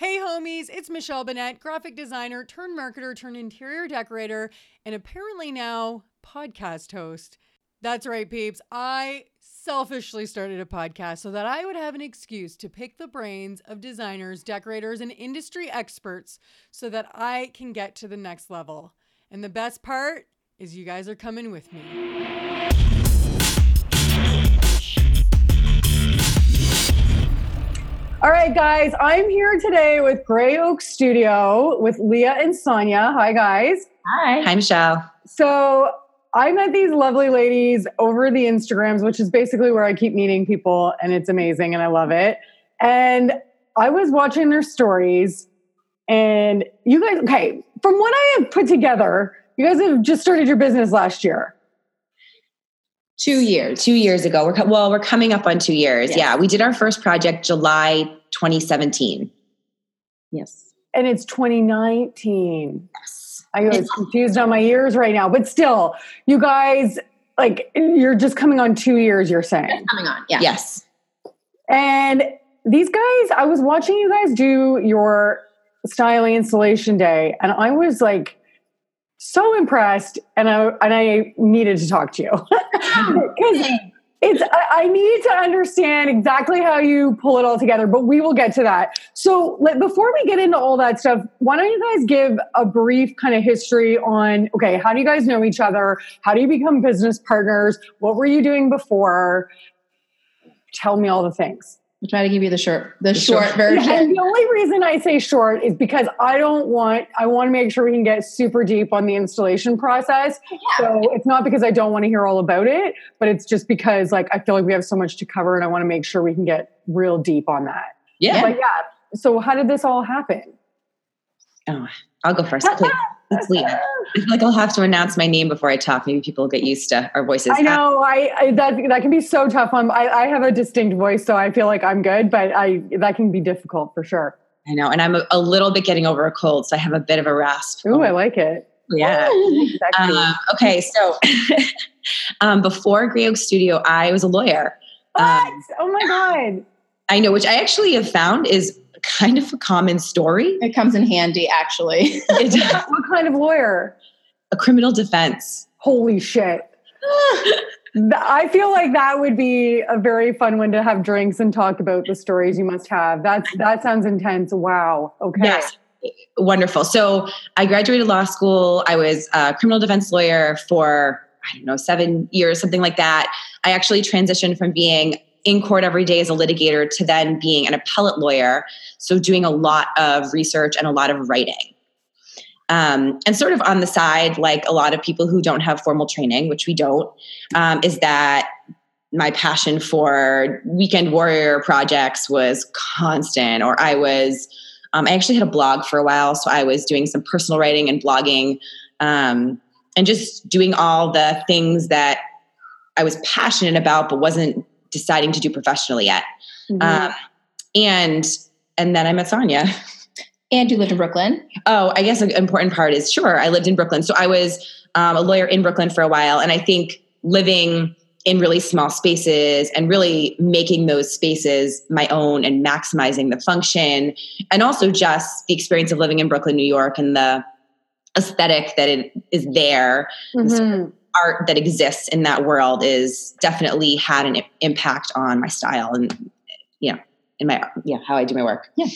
Hey, homies, it's Michelle Bennett, graphic designer, turn marketer, turn interior decorator, and apparently now podcast host. That's right, peeps. I selfishly started a podcast so that I would have an excuse to pick the brains of designers, decorators, and industry experts so that I can get to the next level. And the best part is you guys are coming with me. All right, guys, I'm here today with Gray Oak Studio with Leah and Sonia. Hi, guys. Hi. Hi, Michelle. So I met these lovely ladies over the Instagrams, which is basically where I keep meeting people, and it's amazing and I love it. And I was watching their stories, and you guys, okay, from what I have put together, you guys have just started your business last year. Two years. Two years ago. We're co- well, we're coming up on two years. Yes. Yeah, we did our first project July 2017. Yes. And it's 2019. Yes. I was confused on my years right now, but still, you guys, like, you're just coming on two years, you're saying. Coming on. Yeah. Yes. And these guys, I was watching you guys do your styling installation day, and I was like so impressed, and I and I needed to talk to you because it's I, I need to understand exactly how you pull it all together. But we will get to that. So let, before we get into all that stuff, why don't you guys give a brief kind of history on okay, how do you guys know each other? How do you become business partners? What were you doing before? Tell me all the things. I'll try to give you the short, the, short- short version. And the only reason I say short is because I don't want, I want to make sure we can get super deep on the installation process. Yeah. So it's not because I don't want to hear all about it, but it's just because like I feel like we have so much to cover and I want to make sure we can get real deep on that. Yeah. But yeah, so how did this all happen? Oh, I'll go first. It's Leah. I feel like I'll have to announce my name before I talk. Maybe people will get used to our voices. I know I, I that that can be so tough. On I, I have a distinct voice, so I feel like I'm good, but I that can be difficult for sure. I know. And I'm a, a little bit getting over a cold, so I have a bit of a rasp. Ooh, I like it. yeah. Sexy. Um, okay, so um, before Grey Oak Studio, I was a lawyer. what? Um, oh my god. I know, which I actually have found is kind of a common story. It comes in handy, actually. What kind of lawyer? a criminal defense. Holy shit. I feel like that would be a very fun one to have drinks and talk about the stories you must have. That's that sounds intense. Wow. Okay. Yes. Wonderful. So I graduated law school. I was a criminal defense lawyer for, I don't know, seven years, something like that. I actually transitioned from being in court every day as a litigator to then being an appellate lawyer. So doing a lot of research and a lot of writing. Um, and sort of on the side, like a lot of people who don't have formal training, which we don't, um, is that my passion for weekend warrior projects was constant, or I was um, I actually had a blog for a while, so I was doing some personal writing and blogging, um, and just doing all the things that I was passionate about, but wasn't deciding to do professionally yet. Mhm. Um, and and then I met Sonia. and you lived in Brooklyn. Oh, I guess an important part is sure. I lived in Brooklyn, so I was um, a lawyer in Brooklyn for a while, and I think living in really small spaces and really making those spaces my own and maximizing the function, and also just the experience of living in Brooklyn, New York, and the aesthetic that it is there, Mhm. Art that exists in that world is definitely had an impact on my style and you know in my yeah how I do my work. Yeah.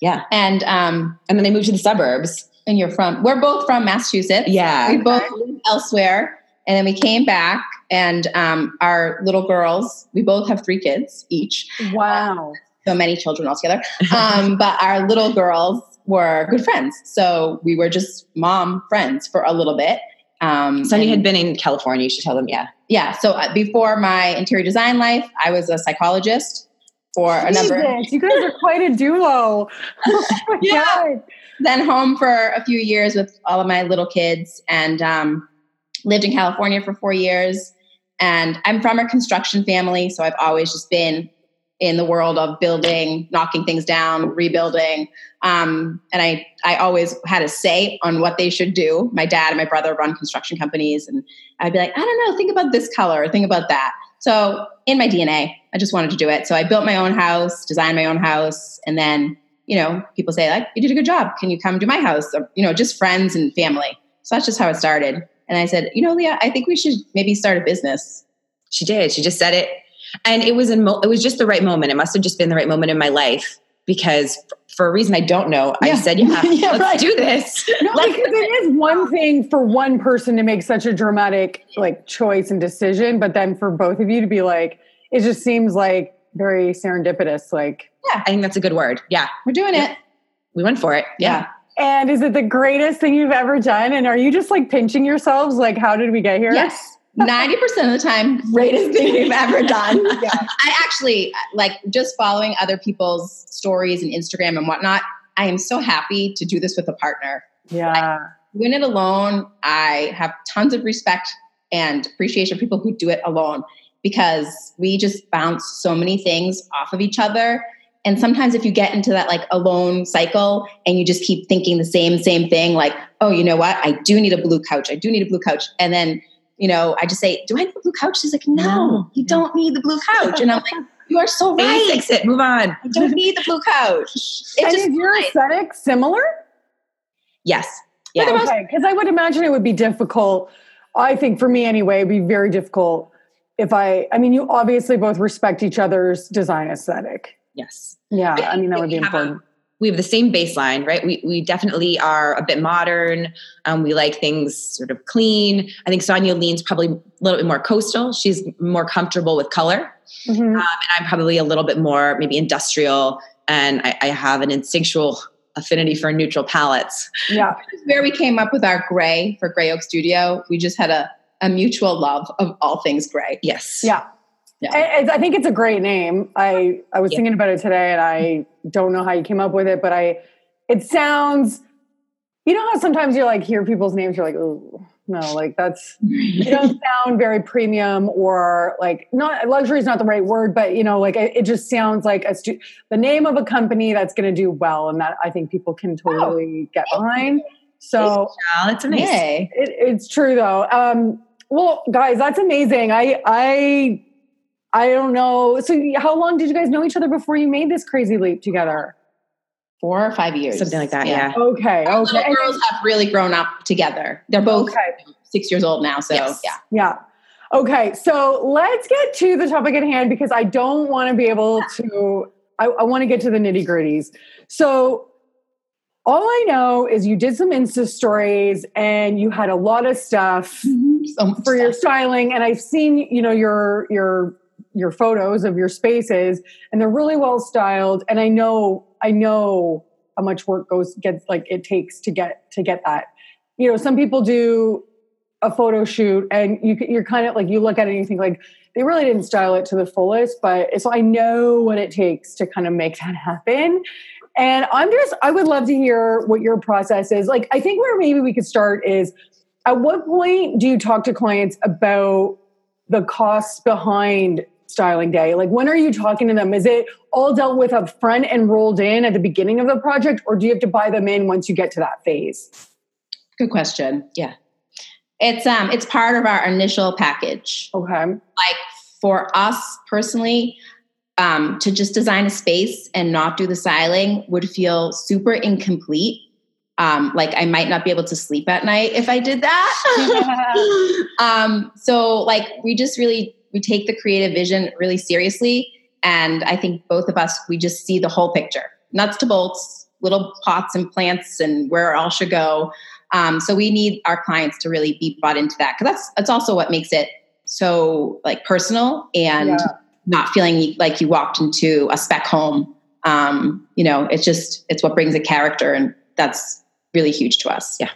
yeah. And um, And then I moved to the suburbs. and you're from, we're both from Massachusetts. Yeah. We both lived elsewhere. And then we came back, and um, our little girls, we both have three kids each. Wow. so many children altogether. Um, but our little girls were good friends. So we were just mom friends for a little bit. Um, Sonny and- had been in California. You should tell them, yeah. yeah. So uh, before my interior design life, I was a psychologist for a number. Jesus, you guys are quite a duo. Oh Yeah. God. Then home for a few years with all of my little kids, and um, lived in California for four years. And I'm from a construction family, so I've always just been in the world of building, knocking things down, rebuilding. Um, and I, I always had a say on what they should do. My dad and my brother run construction companies, and I'd be like, I don't know, think about this color, think about that. So in my DNA, I just wanted to do it. So I built my own house, designed my own house, and then you know, people say like, "You did a good job. Can you come to my house?" Or, you know, just friends and family. So that's just how it started. And I said, you know, Leah, I think we should maybe start a business. She did. She just said it, and it was in. Mo- it was just the right moment. It must have just been the right moment in my life because for a reason I don't know, yeah. I said, "Yeah, yeah let's right. do this." No, because it is one thing for one person to make such a dramatic like choice and decision, but then for both of you to be like, it just seems like very serendipitous. Like, yeah, I think that's a good word. Yeah, we're doing it. We went for it. Yeah. yeah. And is it the greatest thing you've ever done? And are you just like pinching yourselves? Like, how did we get here? Yes. 90% of the time, greatest thing we've ever done. yeah. I actually like just following other people's stories and Instagram and whatnot. I am so happy to do this with a partner. Yeah. Doing it alone, I have tons of respect and appreciation for people who do it alone because we just bounce so many things off of each other and sometimes if you get into that like alone cycle and you just keep thinking the same same thing like oh you know what i do need a blue couch i do need a blue couch and then you know i just say do i need a blue couch? She's like no, no. you don't need the blue couch. And i'm like you are so right. fix it. Move on. I don't need the blue couch. It's and just is your aesthetic similar? Yes. Yeah. okay because i would imagine it would be difficult. I think for me anyway it'd be very difficult if i i mean you obviously both respect each other's design aesthetic. Yes. Yeah, I, I mean that would be important. A, we have the same baseline, right? We we definitely are a bit modern. Um, we like things sort of clean. I think Sonia leans probably a little bit more coastal. She's more comfortable with color, mm-hmm. um, and I'm probably a little bit more maybe industrial. And I, I have an instinctual affinity for neutral palettes. Yeah, where we came up with our gray for Gray Oak Studio. We just had a a mutual love of all things gray. Yes. Yeah. Yeah. I, I, think it's a great name. I, I was yeah. thinking about it today and I don't know how you came up with it, but I, it sounds, you know how sometimes you like hear people's names, you're like, oh, no, like that's, it doesn't sound very premium or like not, luxury is not the right word, but you know, like it, it just sounds like a stu- the name of a company that's going to do well. And that I think people can oh. totally oh. get behind. So it's amazing. It, it's true though. Um, well, guys, that's amazing. I, I, I don't know. So, how long did you guys know each other before you made this crazy leap together? Four or five years, something like that. Yeah. yeah. Okay. Our okay. girls have really grown up together. They're both okay. six years old now. So, yes. yeah. Yeah. Okay. So let's get to the topic at hand because I don't want to be able to. I, I want to get to the nitty gritties. So all I know is you did some Insta stories and you had a lot of stuff mm-hmm. so for stuff. your styling. And I've seen, you know, your your your photos of your spaces and they're really well styled and i know i know how much work goes gets like it takes to get to get that. You know some people do a photo shoot and you you're kind of like you look at it and you think like they really didn't style it to the fullest but so i know what it takes to kind of make that happen. And i'm just i would love to hear what your process is. Like i think where maybe we could start is at what point do you talk to clients about the costs behind styling day? Like, when are you talking to them? Is it all dealt with up front and rolled in at the beginning of the project, or do you have to buy them in once you get to that phase? Good question. Yeah. It's um it's part of our initial package. Okay. Like for us personally, um, to just design a space and not do the styling would feel super incomplete. Um, like I might not be able to sleep at night if I did that. um, so like we just really we take the creative vision really seriously. And I think both of us, we just see the whole picture, nuts to bolts, little pots and plants and where it all should go. Um, so we need our clients to really be bought into that because that's that's also what makes it so like personal and yeah. not feeling like you walked into a spec home. Um, you know, it's just it's what brings a character, and that's really huge to us. Yeah.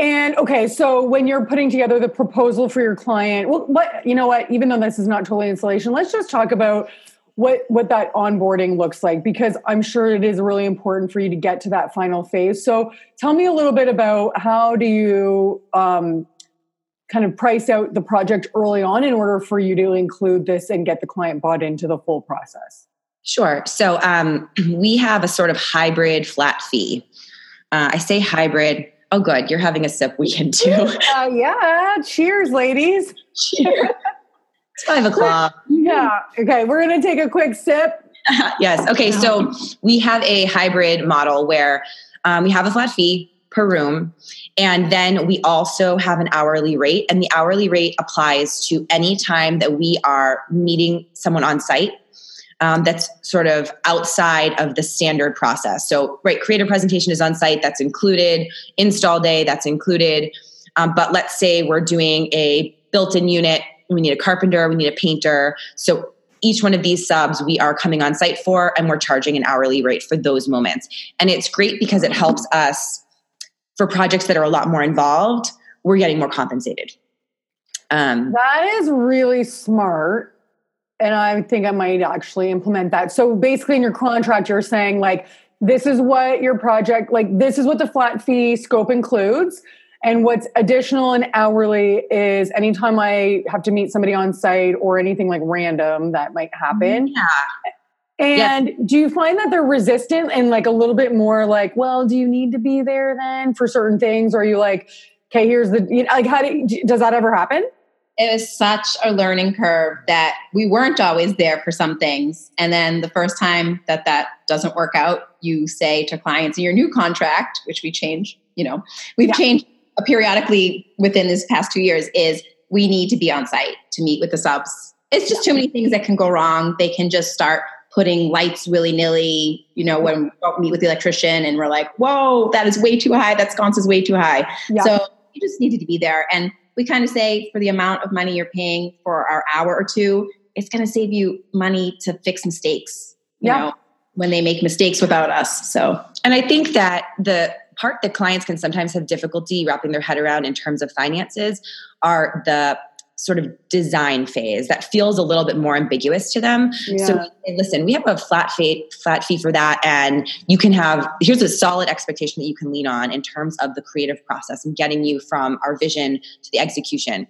And okay, so when you're putting together the proposal for your client, well, what you know what? Even though this is not totally installation, let's just talk about what what that onboarding looks like because I'm sure it is really important for you to get to that final phase. So tell me a little bit about how do you um, kind of price out the project early on in order for you to include this and get the client bought into the full process. Sure. So um, we have a sort of hybrid flat fee. Uh, I say hybrid Oh, good. You're having a sip weekend too. Uh, yeah. Cheers, ladies. Cheers. it's five o'clock. Yeah. Okay. We're going to take a quick sip yes. Okay. So we have a hybrid model where um, we have a flat fee per room. And then we also have an hourly rate. And the hourly rate applies to any time that we are meeting someone on site. Um, that's sort of outside of the standard process. So, right, creative presentation is on site, that's included, install day, that's included. Um, but let's say we're doing a built in unit, we need a carpenter, we need a painter. So, each one of these subs we are coming on site for, and we're charging an hourly rate for those moments. And it's great because it helps us for projects that are a lot more involved, we're getting more compensated. Um, that is really smart. And I think I might actually implement that. So basically, in your contract, you're saying, like, this is what your project, like, this is what the flat fee scope includes. And what's additional and hourly is anytime I have to meet somebody on site or anything like random that might happen. Yeah. And yes. do you find that they're resistant and like a little bit more like, well, do you need to be there then for certain things? Or are you like, okay, here's the, you know, like, how do, does that ever happen? It was such a learning curve that we weren't always there for some things. And then the first time that that doesn't work out, you say to clients in your new contract, which we change, you know, we've yeah. changed periodically within this past two years, is we need to be on site to meet with the subs. It's just too many things that can go wrong. They can just start putting lights willy nilly, you know, when we meet with the electrician and we're like, whoa, that is way too high. That sconce is way too high. Yeah. So you just needed to be there. And we kind of say for the amount of money you're paying for our hour or two, it's going to save you money to fix mistakes, you yeah. know, when they make mistakes without us. So, and I think that the part that clients can sometimes have difficulty wrapping their head around in terms of finances are the sort of design phase that feels a little bit more ambiguous to them. Yeah. So listen, we have a flat fee flat fee for that and you can have here's a solid expectation that you can lean on in terms of the creative process and getting you from our vision to the execution.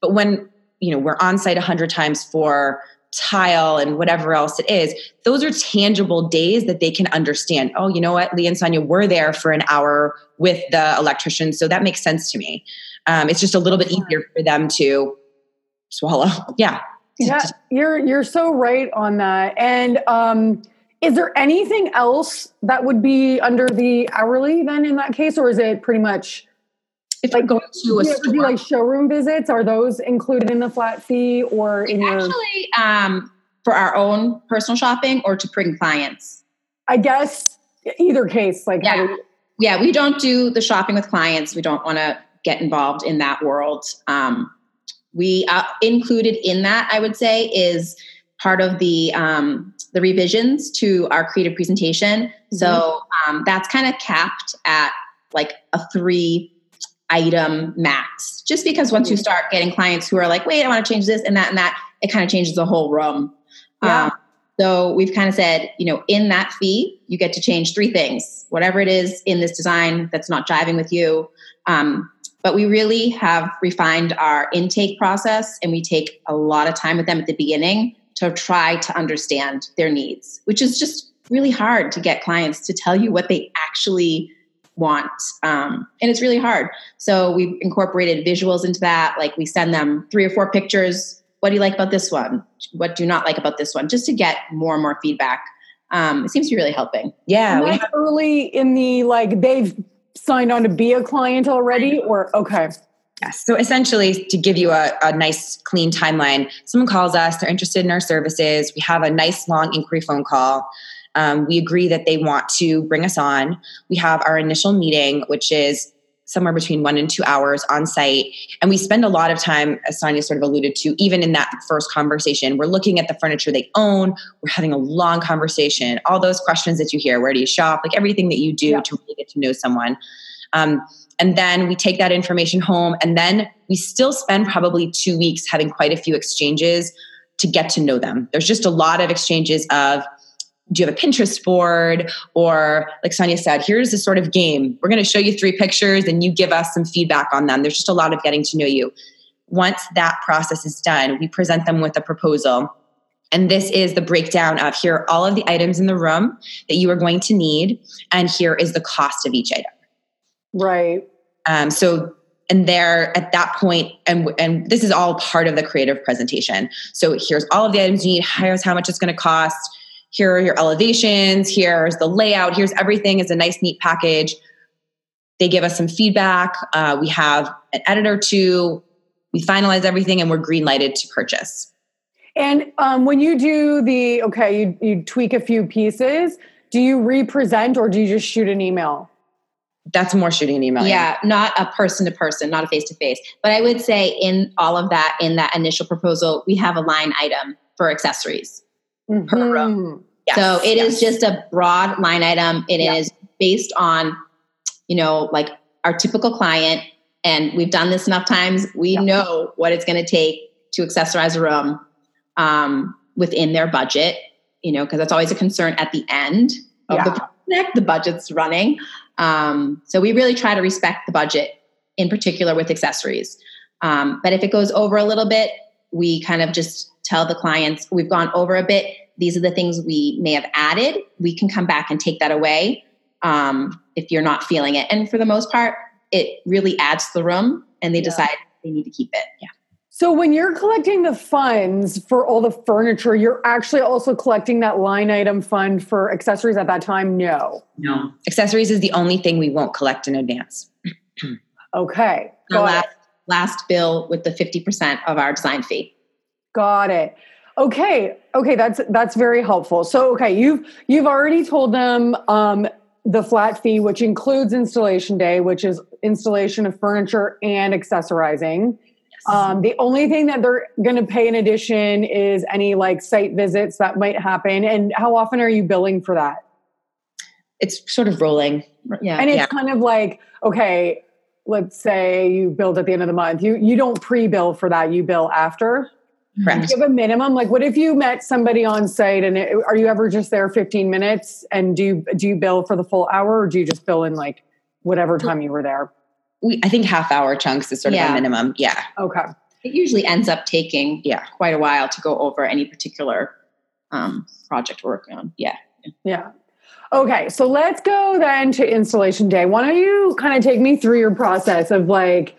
But when you know we're on site a 100 times for tile and whatever else it is, those are tangible days that they can understand. Oh, you know what? Lee and Sonia were there for an hour with the electrician. So that makes sense to me. Um, it's just a little bit easier for them to swallow. Yeah. Yeah, you're you're so right on that. And um, is there anything else that would be under the hourly then in that case, or is it pretty much if like going to a store, like showroom visits? Are those included in the flat fee or in your actually um, for our own personal shopping or to bring clients? I guess either case, like yeah, we, yeah, we don't do the shopping with clients. We don't want to get involved in that world. Um, we uh, included in that i would say is part of the um, the revisions to our creative presentation mm-hmm. so um, that's kind of capped at like a three item max just because once you start getting clients who are like wait i want to change this and that and that it kind of changes the whole room yeah. Um, so we've kind of said you know in that fee you get to change three things whatever it is in this design that's not jiving with you um, but we really have refined our intake process and we take a lot of time with them at the beginning to try to understand their needs, which is just really hard to get clients to tell you what they actually want. Um, and it's really hard. So we've incorporated visuals into that. Like we send them three or four pictures. What do you like about this one? What do you not like about this one? Just to get more and more feedback. Um, it seems to be really helping. Yeah. We have- early in the like they've signed on to be a client already or okay Yes. So essentially, to give you a, a, nice, clean timeline, someone calls us, they're interested in our services. We have a nice, long inquiry phone call. Um, we agree that they want to bring us on. We have our initial meeting, which is somewhere between one and two hours on site. And we spend a lot of time, as Sonia sort of alluded to, even in that first conversation. We're looking at the furniture they own. We're having a long conversation. All those questions that you hear where do you shop? Like everything that you do yeah. to really get to know someone. Um, and then we take that information home. And then we still spend probably two weeks having quite a few exchanges to get to know them. There's just a lot of exchanges of, do you have a Pinterest board? Or, like Sonia said, here's a sort of game. We're going to show you three pictures and you give us some feedback on them. There's just a lot of getting to know you. Once that process is done, we present them with a proposal. And this is the breakdown of here are all of the items in the room that you are going to need, and here is the cost of each item. Right. Um, so and there at that point and and this is all part of the creative presentation so here's all of the items you need here's how much it's going to cost here are your elevations, here's the layout, here's everything is a nice, neat package. They give us some feedback. Uh, we have an editor too. We finalize everything and we're green lighted to purchase. And um, when you do the, okay, you, you tweak a few pieces, do you represent or do you just shoot an email? That's more shooting an email. Yeah, not a person to person, not a face to face. But I would say in all of that, in that initial proposal, we have a line item for accessories mm-hmm. per room. Yes, so it yes. is just a broad line item. It yeah. is based on, you know, like our typical client. And we've done this enough times. We yeah. know what it's going to take to accessorize a room um, within their budget, you know, because that's always a concern at the end of yeah. the project. The budget's running. Um, so we really try to respect the budget, in particular with accessories. Um, but if it goes over a little bit, we kind of just tell the clients we've gone over a bit. These are the things we may have added. We can come back and take that away um, if you're not feeling it. And for the most part, it really adds to the room, and they yeah. decide they need to keep it. Yeah. So when you're collecting the funds for all the furniture, you're actually also collecting that line item fund for accessories at that time? No. No. Accessories is the only thing we won't collect in advance. okay. The last, last bill with the 50% of our design fee. Got it. Okay. Okay, that's that's very helpful. So okay, you've you've already told them um the flat fee, which includes installation day, which is installation of furniture and accessorizing. Um, the only thing that they're going to pay in addition is any like site visits that might happen. And how often are you billing for that? It's sort of rolling. Yeah. And it's yeah. kind of like, okay, let's say you build at the end of the month. You you don't pre-bill for that. You bill after. Correct. Do you have a minimum? Like, what if you met somebody on site and it, are you ever just there 15 minutes? And do you do you bill for the full hour, or do you just bill in like whatever time you were there? we I think half hour chunks is sort yeah. of a minimum. Yeah. Okay. It usually ends up taking yeah quite a while to go over any particular um, project we're working on. Yeah. Yeah. Okay, so let's go then to installation day. Why don't you kind of take me through your process of like,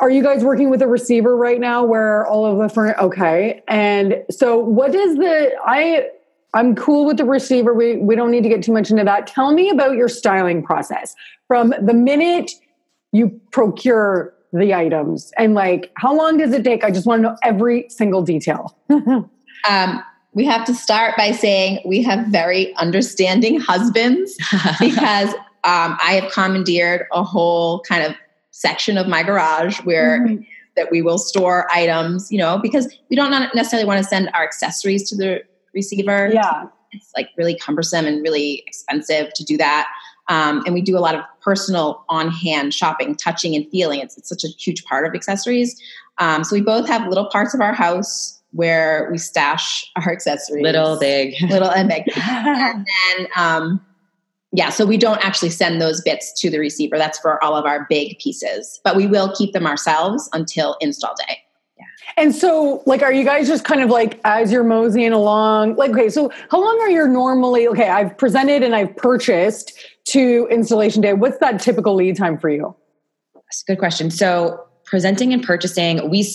are you guys working with a receiver right now where all of the furniture? Okay, and so what does the I I'm cool with the receiver. We we don't need to get too much into that. Tell me about your styling process from the minute you procure the items and like how long does it take i just want to know every single detail um, we have to start by saying we have very understanding husbands because um, i have commandeered a whole kind of section of my garage where mm-hmm. that we will store items you know because we don't necessarily want to send our accessories to the receiver yeah it's like really cumbersome and really expensive to do that um, and we do a lot of personal on hand shopping, touching and feeling. It's, it's such a huge part of accessories. Um, so we both have little parts of our house where we stash our accessories. Little, big. Little and big. and then, um, yeah, so we don't actually send those bits to the receiver. That's for all of our big pieces, but we will keep them ourselves until install day. Yeah. And so, like, are you guys just kind of like as you're moseying along? Like, okay, so how long are you normally? Okay, I've presented and I've purchased to installation day. What's that typical lead time for you? That's a good question. So, presenting and purchasing, we,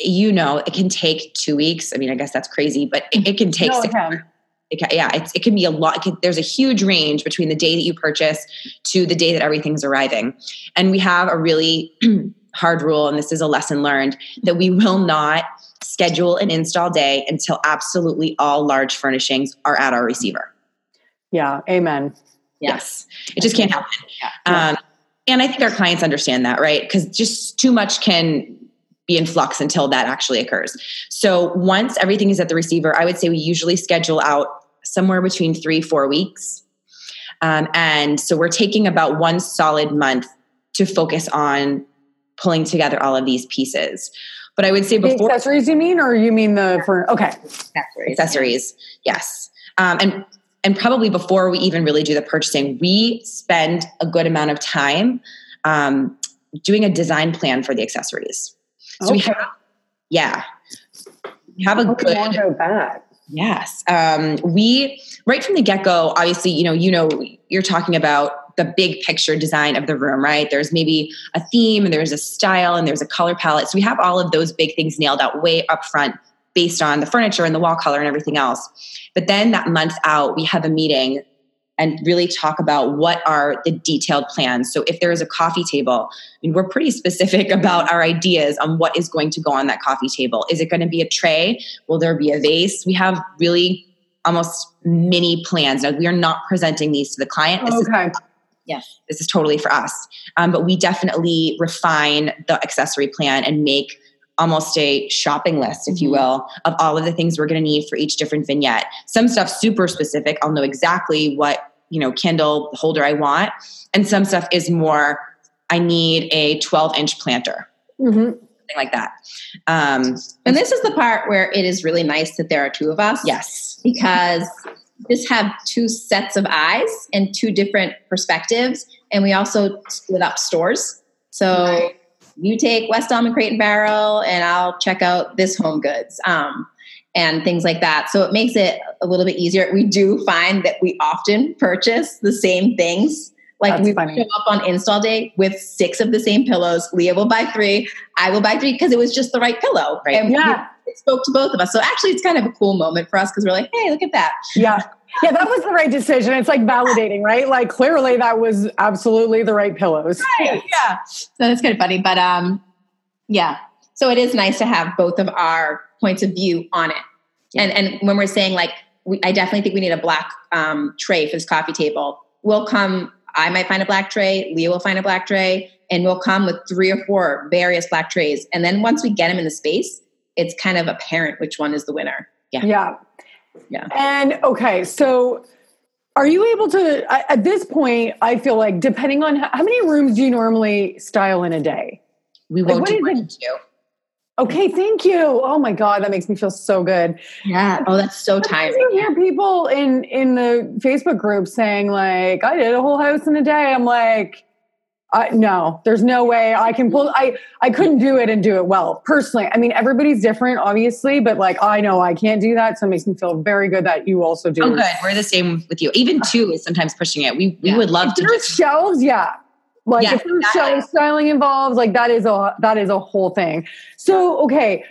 you know, it can take two weeks. I mean, I guess that's crazy, but it, it can take no, six. It it yeah, it's, it can be a lot. Can, there's a huge range between the day that you purchase to the day that everything's arriving. And we have a really hard rule, and this is a lesson learned, that we will not schedule an install day until absolutely all large furnishings are at our receiver. Yeah, amen. Yes, it just can't happen. Yeah. Um, and I think our clients understand that, right? Because just too much can be in flux until that actually occurs. So once everything is at the receiver, I would say we usually schedule out somewhere between three, four weeks. Um, and so we're taking about one solid month to focus on pulling together all of these pieces. But I would say before the accessories, you mean, or you mean the for okay accessories? Accessories, yes, um, and and probably before we even really do the purchasing, we spend a good amount of time um, doing a design plan for the accessories. So okay. we have, yeah, we have a good. Back. Yes, um, we right from the get go. Obviously, you know, you know, you're talking about the big picture design of the room, right? There's maybe a theme and there's a style and there's a color palette. So we have all of those big things nailed out way up front based on the furniture and the wall color and everything else. But then that month out, we have a meeting and really talk about what are the detailed plans. So if there is a coffee table, I mean, we're pretty specific about our ideas on what is going to go on that coffee table. Is it going to be a tray? Will there be a vase? We have really almost mini plans. Now, we are not presenting these to the client. This okay. Is, yes, this is totally for us. Um, but we definitely refine the accessory plan and make almost a shopping list, if you mm-hmm. will, of all of the things we're going to need for each different vignette. Some stuff super specific. I'll know exactly what, you know, Kindle holder I want. And some stuff is more, I need a 12 inch planter. Mm-hmm like that. Um, and this is the part where it is really nice that there are two of us. Yes. Because just have two sets of eyes and two different perspectives. And we also split up stores. So right. you take West Elm and Crate and Barrel, and I'll check out this Home Goods. Um, and things like that. So it makes it a little bit easier. We do find that we often purchase the same things like That's we funny. show up on install day with six of the same pillows. Leah will buy three. I will buy three because it was just the right pillow. Right. And yeah. it spoke to both of us. So actually it's kind of a cool moment for us because we're like, hey, look at that. Yeah. Yeah, that was the right decision. It's like validating, right? Like clearly that was absolutely the right pillows. Right. Yeah. So that's kind of funny. But um yeah. So it is nice to have both of our points of view on it. Yeah. And and when we're saying like we, I definitely think we need a black um, tray for this coffee table. We'll come I might find a black tray, Leah will find a black tray, and we'll come with three or four various black trays. And then once we get them in the space, it's kind of apparent which one is the winner. Yeah. Yeah. Yeah. And okay, so are you able to, at this point, I feel like depending on how, how many rooms do you normally style in a day? We won't like, do than two. Okay, thank you. Oh my god, that makes me feel so good. Yeah. Oh, that's so tiring. You hear people in in the Facebook group saying like, "I did a whole house in a day." I'm like, uh, no, there's no way I can pull. I I couldn't do it and do it well personally. I mean, everybody's different, obviously, but like I know I can't do that, so it makes me feel very good that you also do. Oh, good. We're the same with you. Even two is sometimes pushing it. We we yeah. would love if to. There's shelves, yeah. Like yeah, if there's shelf styling involved, like that is a that is a whole thing. So okay,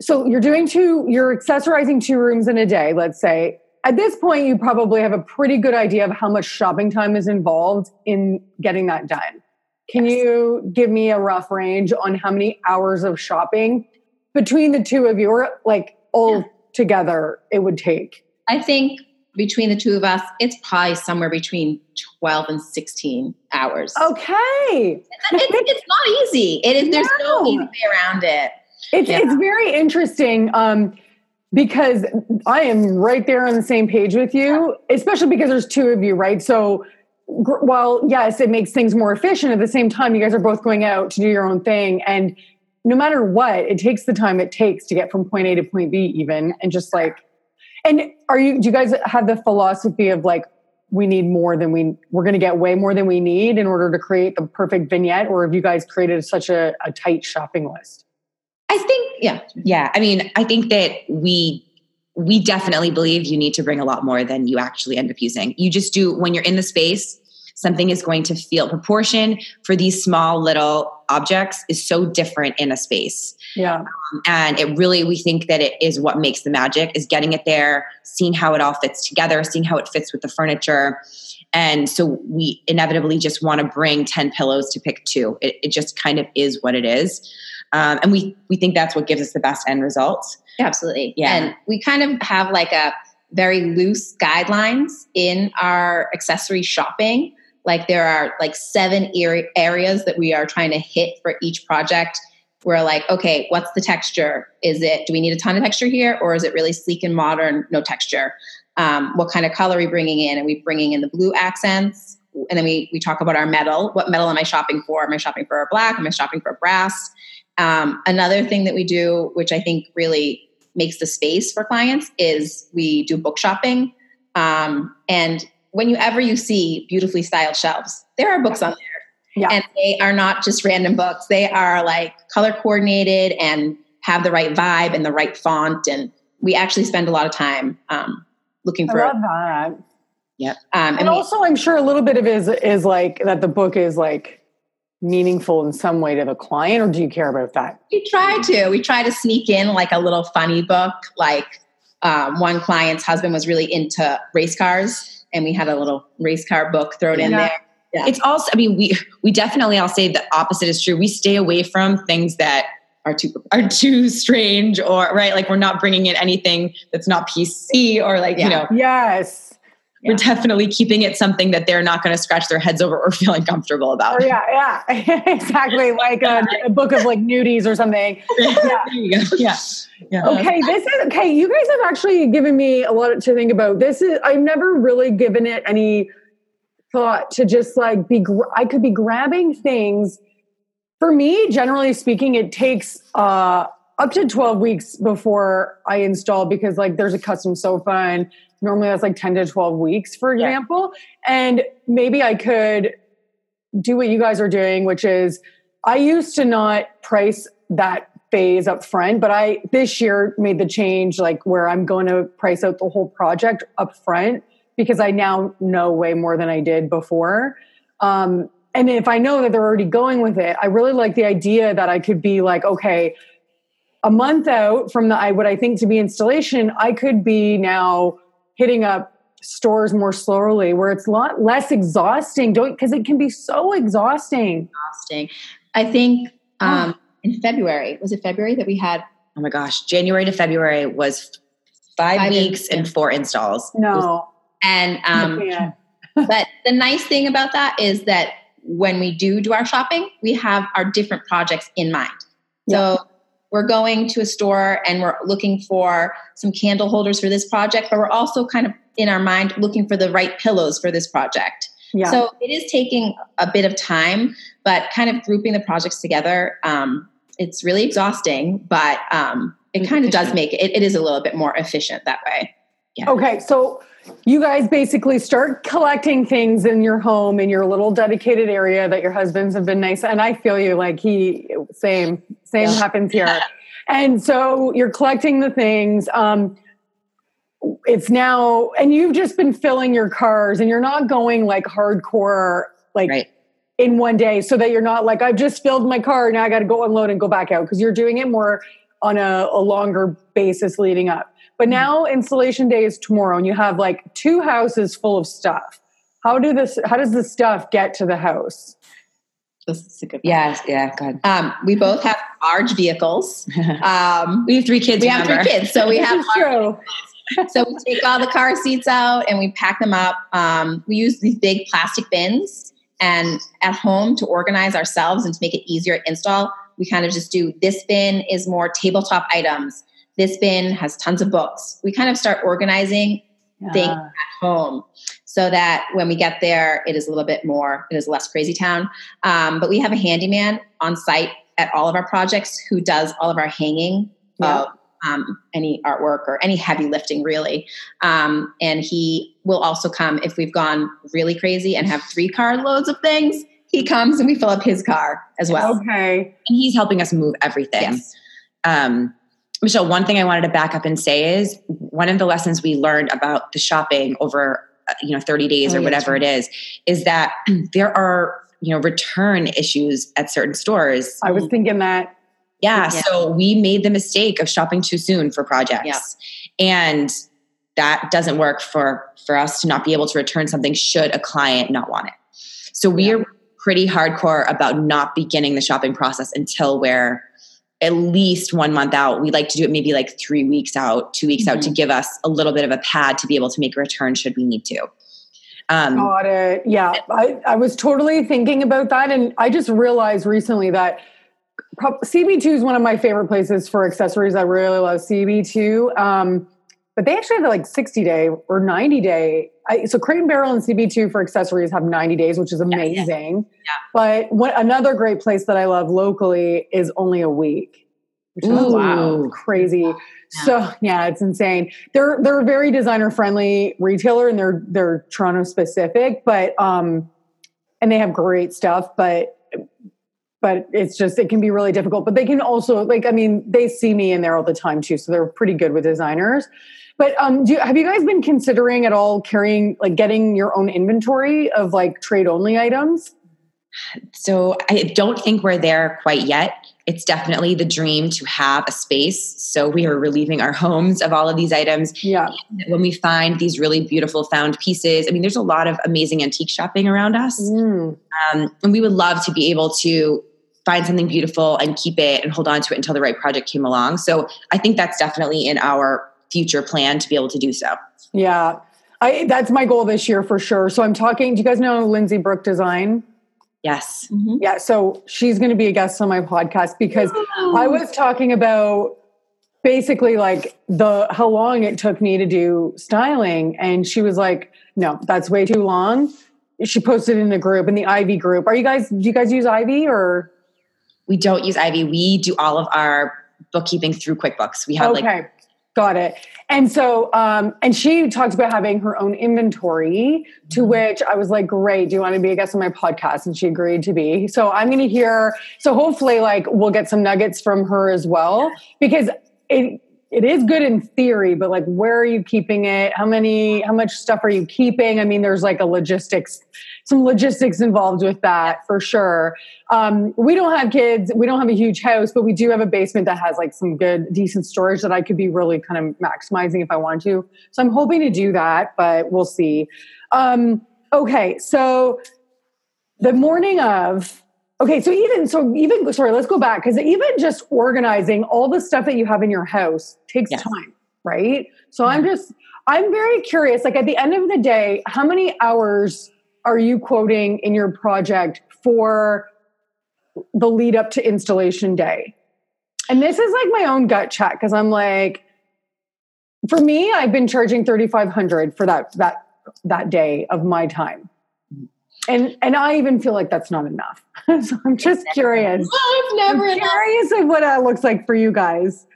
so you're doing two, you're accessorizing two rooms in a day. Let's say at this point, you probably have a pretty good idea of how much shopping time is involved in getting that done. Can yes. you give me a rough range on how many hours of shopping between the two of you, or like all yeah. together, it would take? I think between the two of us, it's probably somewhere between 12 and 16 hours. Okay. It's, it's not easy. It is, there's no. no easy way around it. It's, yeah. it's very interesting um, because I am right there on the same page with you, especially because there's two of you, right? So gr- while, yes, it makes things more efficient, at the same time, you guys are both going out to do your own thing. And no matter what, it takes the time it takes to get from point A to point B, even. And just like, and are you, do you guys have the philosophy of like, we need more than we, we're going to get way more than we need in order to create the perfect vignette? Or have you guys created such a, a tight shopping list? I think, yeah. Yeah. I mean, I think that we, we definitely believe you need to bring a lot more than you actually end up using. You just do, when you're in the space, something is going to feel proportion for these small little objects is so different in a space. Yeah. Um, and it really, we think that it is what makes the magic is getting it there, seeing how it all fits together, seeing how it fits with the furniture. And so we inevitably just want to bring 10 pillows to pick two. It, it just kind of is what it is. Um, and we, we think that's what gives us the best end results. Absolutely. Yeah. And we kind of have like a very loose guidelines in our accessory shopping like there are like seven areas that we are trying to hit for each project. We're like, okay, what's the texture? Is it, do we need a ton of texture here? Or is it really sleek and modern, no texture? Um, what kind of color are we bringing in? Are we bringing in the blue accents? And then we, we talk about our metal. What metal am I shopping for? Am I shopping for a black? Am I shopping for a brass? Um, another thing that we do, which I think really makes the space for clients, is we do book shopping. Um, and whenever you see beautifully styled shelves, there are books on there. Yeah. And they are not just random books. They are like color coordinated and have the right vibe and the right font. And we actually spend a lot of time um, looking for. I love that. Yep. Um, and, and also, I'm sure a little bit of it is is like that the book is like meaningful in some way to the client, or do you care about that? We try to. We try to sneak in like a little funny book. Like um, one client's husband was really into race cars, and we had a little race car book thrown in there. Yeah. It's also, I mean, we we definitely, I'll say the opposite is true. We stay away from things that Are too are too strange or right, like we're not bringing in anything that's not PC or like you know, Yes. We're definitely keeping it something that they're not going to scratch their heads over or feel uncomfortable about. Or yeah, yeah, exactly. Like a, a book of like nudies or something. go. Yeah. Yeah. Okay, this is okay. You guys have actually given me a lot to think about. This is I've never really given it any thought to just like be. I could be grabbing things. For me, generally speaking, it takes uh, up to twelve weeks before I install because like there's a custom sofa and normally that's like ten to twelve weeks, for Yeah. example. And maybe I could do what you guys are doing, which is I used to not price that phase up front, but I this year made the change like where I'm going to price out the whole project up front because I now know way more than I did before. Um, and if I know that they're already going with it, I really like the idea that I could be like, okay, a month out from the I what I think to be installation, I could be now hitting up stores more slowly where it's a lot less exhausting don't because it can be so exhausting exhausting. I think um, in February was it February that we had Oh my gosh. January to February was five, Five weeks and four installs. no and um, but the nice thing about that is that when we do do our shopping, we have our different projects in mind. So we're going to a store and we're looking for some candle holders for this project, but we're also kind of in our mind looking for the right pillows for this project. yeah So it is taking a bit of time, but kind of grouping the projects together, um, it's really exhausting, but um, it kind of does make it, it is a little bit more efficient that way. Okay, so you guys basically start collecting things in your home in your little dedicated area that your husbands have been nice. And I feel you like he same same happens here. And so you're collecting the things. Um, it's now, and you've just been filling your cars, and you're not going like hardcore, like Right. in one day, so that you're not like I've just filled my car, now I got to go unload and go back out because you're doing it more on a, a longer basis leading up. But now installation day is tomorrow, and you have like two houses full of stuff. How do this? How does the stuff get to the house? This is a good Yes. Yeah. God. Um, we both have large vehicles. Um, we have three kids. we have three kids, so we have is true. so we take all the car seats out and we pack them up. Um, we use these big plastic bins, and at home to organize ourselves and to make it easier to install, we kind of just do this bin is more tabletop items. This bin has tons of books. We kind of start organizing Yeah. at home so that when we get there it is a little bit more it is less crazy town um, but we have a handyman on site at all of our projects who does all of our hanging Yeah. of um, any artwork or any heavy lifting really um, and he will also come if we've gone really crazy and have three car loads of things he comes and we fill up his car as well Okay. And he's helping us move everything. yes um, Michelle, one thing I wanted to back up and say is one of the lessons we learned about the shopping over, uh, you know, 30 days Oh, or whatever it is, is that there are, you know, return issues at certain stores. I was thinking that. Yeah, Yeah. So we made the mistake of shopping too soon for projects. Yeah. And that doesn't work for for us to not be able to return something should a client not want it. So we Yeah. are pretty hardcore about not beginning the shopping process until we're at least one month out. We like to do it maybe like three weeks out, two weeks out to give us a little bit of a pad to be able to make a return should we need to. Um, Got it. Yeah, I, I was totally thinking about that, and I just realized recently that CB2 is one of my favorite places for accessories. I really love CB2, um, but they actually have like 60 day or 90 day. I, so Crate and Barrel and CB2 for accessories have 90 days, which is amazing. Yeah. But what another great place that I love locally is only a week. Which is Ooh. wow, crazy. So yeah, it's insane. They're they're a very designer friendly retailer and they're they're Toronto specific, but um and they have great stuff, but but it's just it can be really difficult. But they can also like I mean, they see me in there all the time too, so they're pretty good with designers. But um do you, have you guys been considering at all carrying like getting your own inventory of like trade only items? So I don't think we're there quite yet. It's definitely the dream to have a space. So we are relieving our homes of all of these items. Yeah. When we find these really beautiful found pieces, I mean, there's a lot of amazing antique shopping around us. Mm. Um, and we would love to be able to find something beautiful and keep it and hold on to it until the right project came along. So I think that's definitely in our future plan to be able to do so. Yeah. I, that's my goal this year for sure. So I'm talking, do you guys know Lindsay Brook Design? Yes. Mhm. Yeah, so she's going to be a guest on my podcast because I was talking about basically like the how long it took me to do styling and she was like, "No, that's way too long." She posted in the group in the Ivy group. Are you guys do you guys use Ivy or We don't use Ivy. We do all of our bookkeeping through QuickBooks. We have Okay. like Got it. And so, um, and she talked about having her own inventory, to Mm-hmm. which I was like, great, do you want to be a guest on my podcast? And she agreed to be. So I'm going to hear, so hopefully, like, we'll get some nuggets from her as well, because it, it is good in theory, but like, where are you keeping it? How many, how much stuff are you keeping? I mean, there's like a logistics, some logistics involved with that for sure. Um, we don't have kids, we don't have a huge house, but we do have a basement that has like some good, decent storage that I could be really kind of maximizing if I wanted to. So I'm hoping to do that, but we'll see. Um, okay, so the morning of, okay, so even, so even, sorry, let's go back because even just organizing all the stuff that you have in your house takes Yes. time, right? So I'm just, I'm very curious. Like at the end of the day, how many hours are you quoting in your project for the lead up to installation day? And this is like my own gut check because I'm like, for me, I've been charging 3,500 for that, that, that day of my time. And, and I even feel like that's not enough. so I'm just curious. It's never I'm enough. curious of what that looks like for you guys.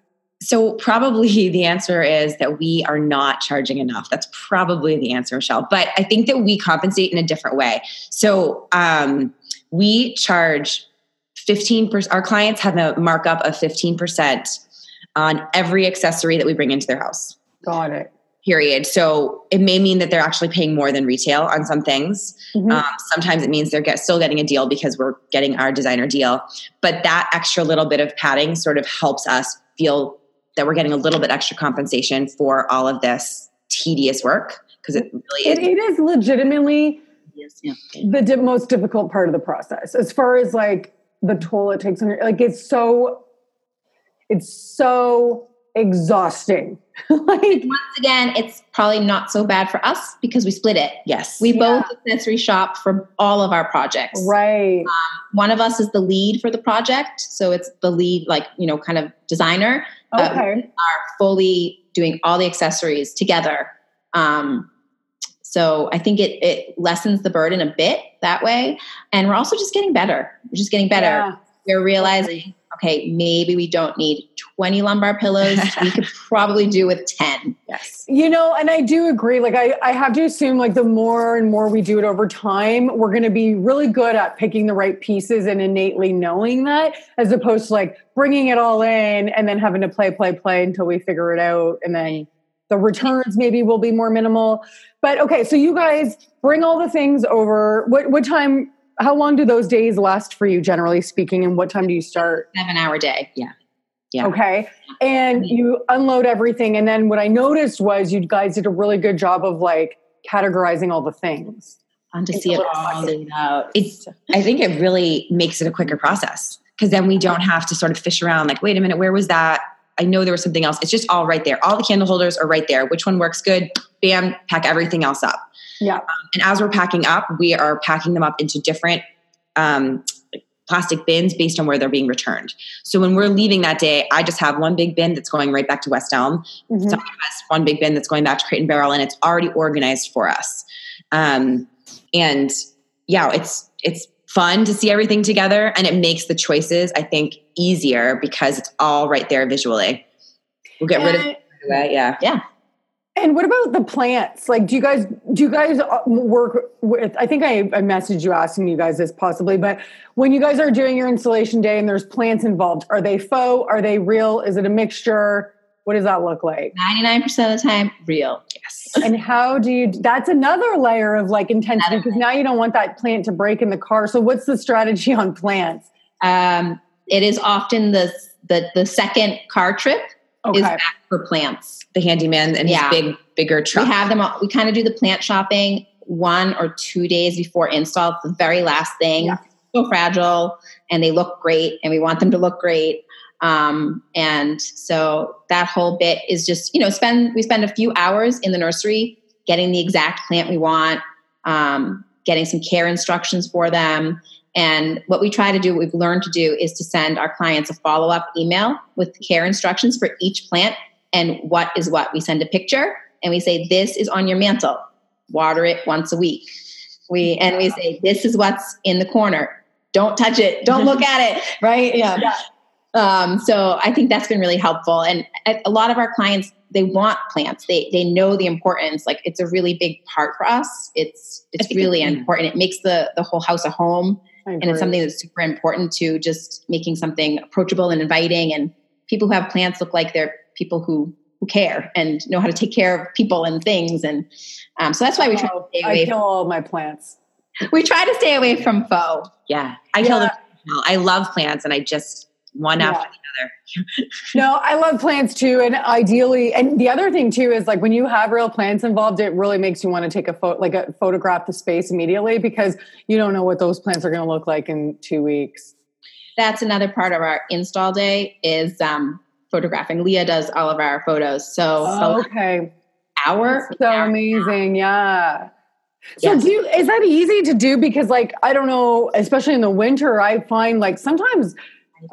So probably the answer is that we are not charging enough. That's probably the answer, Michelle. But I think that we compensate in a different way. So um, we charge 15%, our clients have a markup of 15% on every accessory that we bring into their house. Got it. Period. So it may mean that they're actually paying more than retail on some things. Mhm. Um, sometimes it means they're get, still getting a deal because we're getting our designer deal. But that extra little bit of padding sort of helps us feel that we're getting a little bit extra compensation for all of this tedious work because it really It, is. it is legitimately Yeah. the di- most difficult part of the process as far as like the toll it takes on your like it's so it's so exhausting like Once again, it's probably not so bad for us because we split it. Yes. We Yeah. both accessory shop for all of our projects. right um, One of us is the lead for the project, so it's the lead, like you know, kind of designer. But okay are fully doing all the accessories together. Um, so I think it it lessens the burden a bit that way, and we're also just getting better. We're just getting better. Yeah. We're realizing, okay, maybe we don't need twenty lumbar pillows. we could probably do with ten. yes. you know and i do agree like I, I have to assume like the more and more we do it over time we're going to be really good at picking the right pieces and innately knowing that as opposed to like bringing it all in and then having to play play play until we figure it out and then the returns maybe will be more minimal but okay so you guys bring all the things over what what time how long do those days last for you generally speaking and what time do you start Seven hour day. Yeah. Yeah. Okay. And you unload everything. And then what I noticed was you guys did a really good job of like categorizing all the things. Fun to It's see it all laid out. It's, I think it really makes it a quicker process because then we don't have to sort of fish around like, wait a minute, where was that? I know there was something else. It's just all right there. All the candle holders are right there. Which one works good? Bam, pack everything else up. Yeah. And as we're packing up, we are packing them up into different um, plastic bins based on where they're being returned. So when we're leaving that day, I just have one big bin that's going right back to West Elm. Mhm. Someone has one big bin that's going back to Crate and Barrel, and it's already organized for us. Um, and yeah, it's it's fun to see everything together, and it makes the choices I think easier because it's all right there visually. We'll get rid of And- it. right away, Yeah. And what about the plants? Like, do you guys do you guys uh, work with? I think I, I messaged you asking you guys this possibly, but when you guys are doing your installation day and there's plants involved, are they faux? Are they real? Is it a mixture? what does that look like? 99% of the time, real. Yes. And how do you, that's another layer of like intensity because now you don't want that plant to break in the car. So what's the strategy on plants? Um, it is often the, the, the second car trip is Okay. back for plants. The handyman and Yeah. his big, bigger truck. We have them. all- We kind of do the plant shopping one or two days before install. It's the very last thing. Yeah. So fragile, and they look great, and we want them to look great. Um, and so that whole bit is just you know spend we spend a few hours in the nursery getting the exact plant we want, um, getting some care instructions for them. And what we try to do, what we've learned to do, is to send our clients a follow up email with care instructions for each plant and what is what. We send a picture and we say, This is on your mantle. Water it once a week. We and we say, This is what's in the corner. Don't touch it. Don't look at it. Right? Yeah. Um, so I think that's been really helpful. And a lot of our clients, they want plants. They they know the importance. Like it's a really big part for us. It's it's really it's- important. It makes the the whole house a home and it's something that's super important to just making something approachable and inviting and people who have plants look like they're people who who care and know how to take care of people and things and um, so that's why we try to Oh, stay I kill from, all my plants. we try to stay away from faux yeah. I kill them. I love plants and I just one Yeah. after the other. No, I love plants too. And ideally, and the other thing too is like when you have real plants involved, it really makes you want to take a photo, like a photograph the space immediately because you don't know what those plants are going to look like in two weeks. that's another part of our install day is um, photographing leah does all of our photos so Oh, okay. hour So amazing. Yeah. So Yes. do you, is that easy to do? Because like, I don't know, especially in the winter, I find like sometimes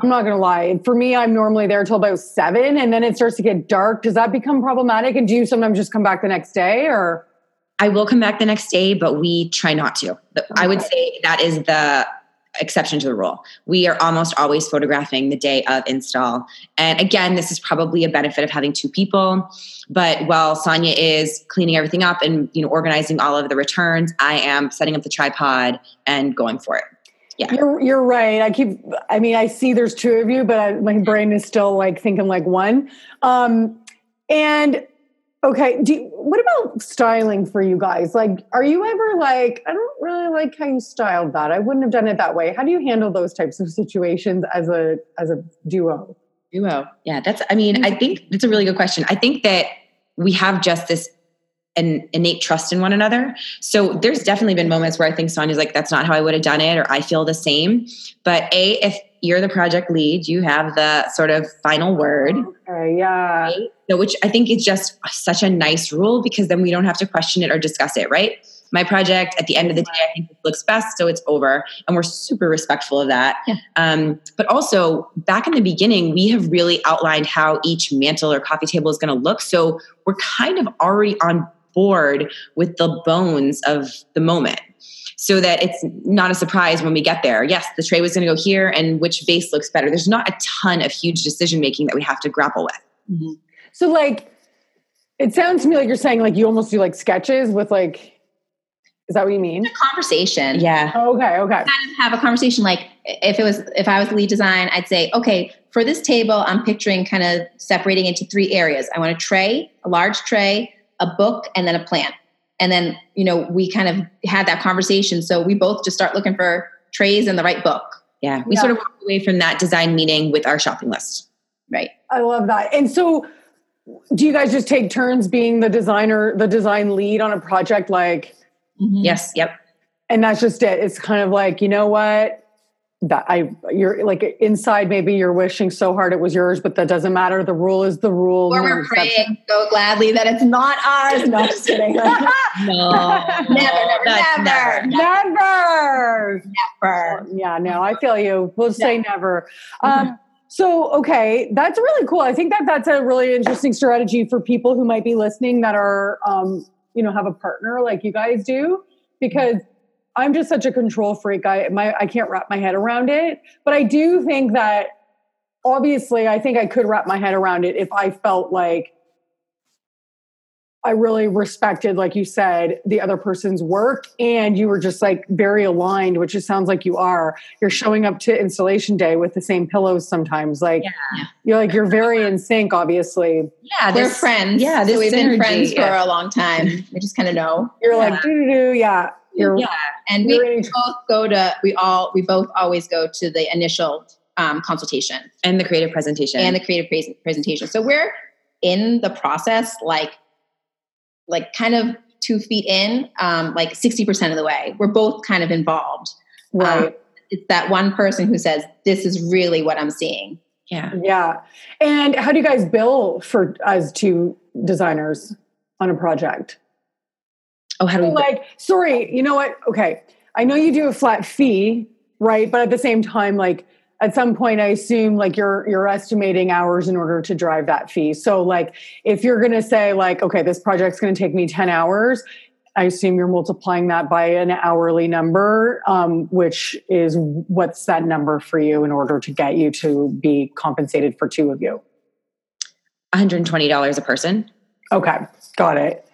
I'm not going to lie. For me, I'm normally there till about seven and then it starts to get dark. Does that become problematic? And do you sometimes just come back the next day or? I will come back the next day, but we try not to. But I would say that is the exception to the rule. We are almost always photographing the day of install. And again, this is probably a benefit of having two people. But while Sonia is cleaning everything up and you know organizing all of the returns, I am setting up the tripod and going for it. Yeah. You're you're right. I keep. I mean, I see there's two of you, but I, my brain is still like thinking like one. Um, and okay, do you, what about styling for you guys? Like, are you ever like, I don't really like how you styled that. I wouldn't have done it that way. How do you handle those types of situations as a as a duo? duo Yeah, that's, I mean, I think that's a really good question. I think that we have just this an innate trust in one another. So there's definitely been moments where I think Sonia's like, that's not how I would have done it, or I feel the same. But A, if you're the project lead, you have the sort of final word, Okay, yeah, right? So, which I think is just such a nice rule because then we don't have to question it or discuss it, right? My project at the end of the day, I think it looks best, so it's over. And we're super respectful of that. Yeah. Um, but also, back in the beginning, we have really outlined how each mantle or coffee table is going to look. So we're kind of already on board with the bones of the moment so that it's not a surprise when we get there. Yes, the tray was going to go here and which vase looks better. There's not a ton of huge decision making that we have to grapple with. Mm-hmm. So like, it sounds to me like you're saying like you almost do like sketches with like. Is that what you mean? conversation Yeah. Okay, okay. kind of have a conversation like if it was if i was lead design i'd say okay for this table i'm picturing kind of separating into three areas i want a tray a large tray a book and then a plan. and then you know we kind of had that conversation so we both just start looking for trays and the right book Yeah. We Yeah. sort of walked away from that design meeting with our shopping list. right I love that. And so, do you guys just take turns being the designer, the design lead on a project? Like, mm-hmm. Yes. Yep. and that's just it. It's kind of like, you know what? That I, you're like inside, maybe you're wishing so hard it was yours, but that doesn't matter. The rule is the rule. or we're praying so gladly that it's not ours no just kidding never No. never never That's never Never. never Yeah, no, I feel you. We'll say never. Mm-hmm. Um, so, okay, that's really cool. I think that that's a really interesting strategy for people who might be listening that are, um, you know, have a partner like you guys do, because I'm just such a control freak. I my I can't wrap my head around it, but I do think that obviously I think I could wrap my head around it if I felt like I really respected, like you said, the other person's work, and you were just like very aligned, which it sounds like you are. You're showing up to installation day with the same pillows sometimes. Like Yeah. you're like you're very in sync, obviously. Yeah, We're friends. Yeah, so we've synergy, been friends for yeah. a long time. We just kind of know. You're Yeah. like do do do, yeah. You're Yeah. And we You're in- both go to we all we both always go to the initial um, consultation and the creative presentation. and the creative pres- presentation. So we're in the process, like like kind of two feet in, um, like sixty percent of the way. We're both kind of involved. right. Um, it's that one person who says, "This is really what I'm seeing." yeah. Yeah. And how do you guys bill for as two designers on a project? Oh, how do we? Like, sorry, you know what? Okay. I know you do a flat fee, right? But at the same time, like at some point I assume like you're you're estimating hours in order to drive that fee. So like if you're gonna say like, okay, this project's gonna take me 10 hours, I assume you're multiplying that by an hourly number, um, which is what's that number for you in order to get you to be compensated for two of you. $120 a person. Okay, got it.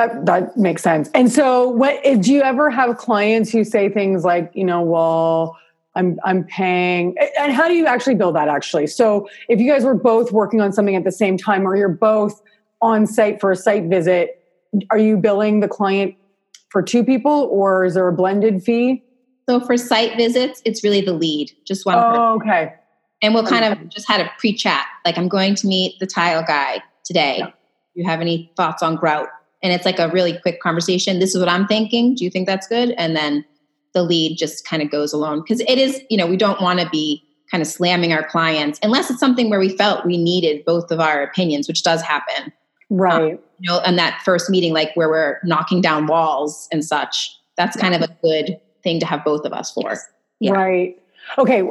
That that makes sense. And so, what eh, do you ever have clients who say things like, you know, well, I'm I'm paying, and how do you actually build that? Actually, so if you guys were both working on something at the same time, or you're both on site for a site visit, are you billing the client for two people, or is there a blended fee? So for site visits, it's really the lead, just one person. Oh, okay. And we'll kind of just had a pre chat. Like, I'm going to meet the tile guy today. Yeah. Do you have any thoughts on grout? And it's like a really quick conversation. This is what I'm thinking. Do you think that's good? And then the lead just kind of goes alone. Because it is, you know, we don't want to be kind of slamming our clients unless it's something where we felt we needed both of our opinions, which does happen. Right. Um, you know, and that first meeting, like where we're knocking down walls and such, that's kind of a good thing to have both of us for. Yeah. Right. Okay.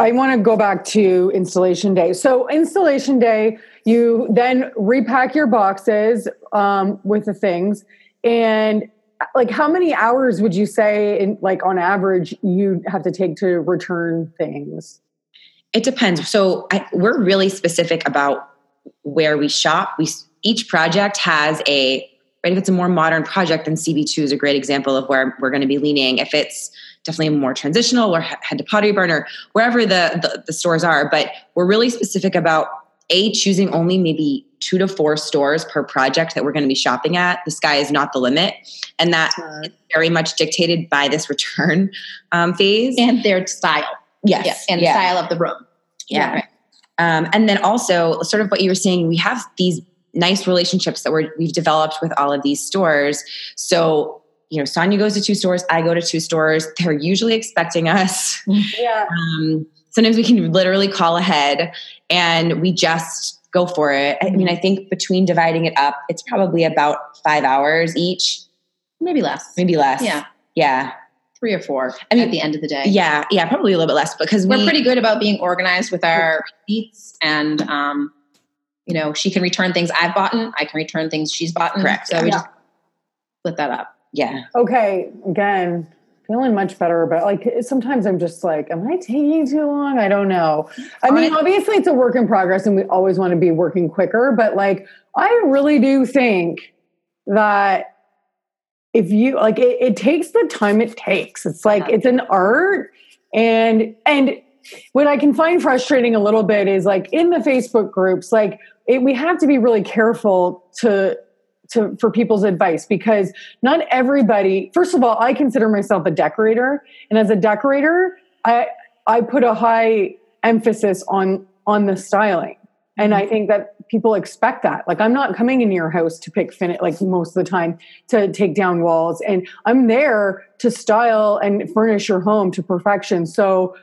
I want to go back to installation day. So, installation day, you then repack your boxes um, with the things. And like, how many hours would you say, in, like, on average, you have to take to return things? It depends. So I, we're really specific about where we shop. We each project has a right. If it's a more modern project, then CB2 is a great example of where we're going to be leaning. If it's definitely more transitional or he- head to Pottery Barn or wherever the, the the stores are, but we're really specific about a choosing only maybe two to four stores per project that we're going to be shopping at. The sky is not the limit, and that is very much dictated by this return um, phase. And their style. yes, Yeah. And the yeah. style of the room. Yeah. Right. Um, and then also, sort of what you were saying, we have these nice relationships that we're, we've developed with all of these stores. So, you know, Sonia goes to two stores, I go to two stores. They're usually expecting us. Yeah. Um, sometimes we can literally call ahead and we just go for it. I mean, I think between dividing it up, it's probably about five hours each, Maybe less. maybe less. Yeah. Yeah. Three or four I mean, at the end of the day. Yeah. Yeah. Probably a little bit less because We're we, pretty good about being organized with our receipts and um, you know, she can return things I've bought in, I can return things she's bought in. Correct, So we yeah. just split that up. yeah. Okay. Again, feeling much better about like sometimes I'm just like, am I taking too long? I don't know. I mean, obviously it's a work in progress and we always want to be working quicker, but like I really do think that if you like it, it takes the time it takes. It's like Yeah. it's an art and and what I can find frustrating a little bit is like in the Facebook groups, like it, we have to be really careful to to for people's advice because not everybody. First of all, I consider myself a decorator, and as a decorator, I I put a high emphasis on on the styling, and I mm-hmm. think that people expect that. Like I'm not coming into your house to pick fin like most of the time to take down walls, and I'm there to style and furnish your home to perfection. So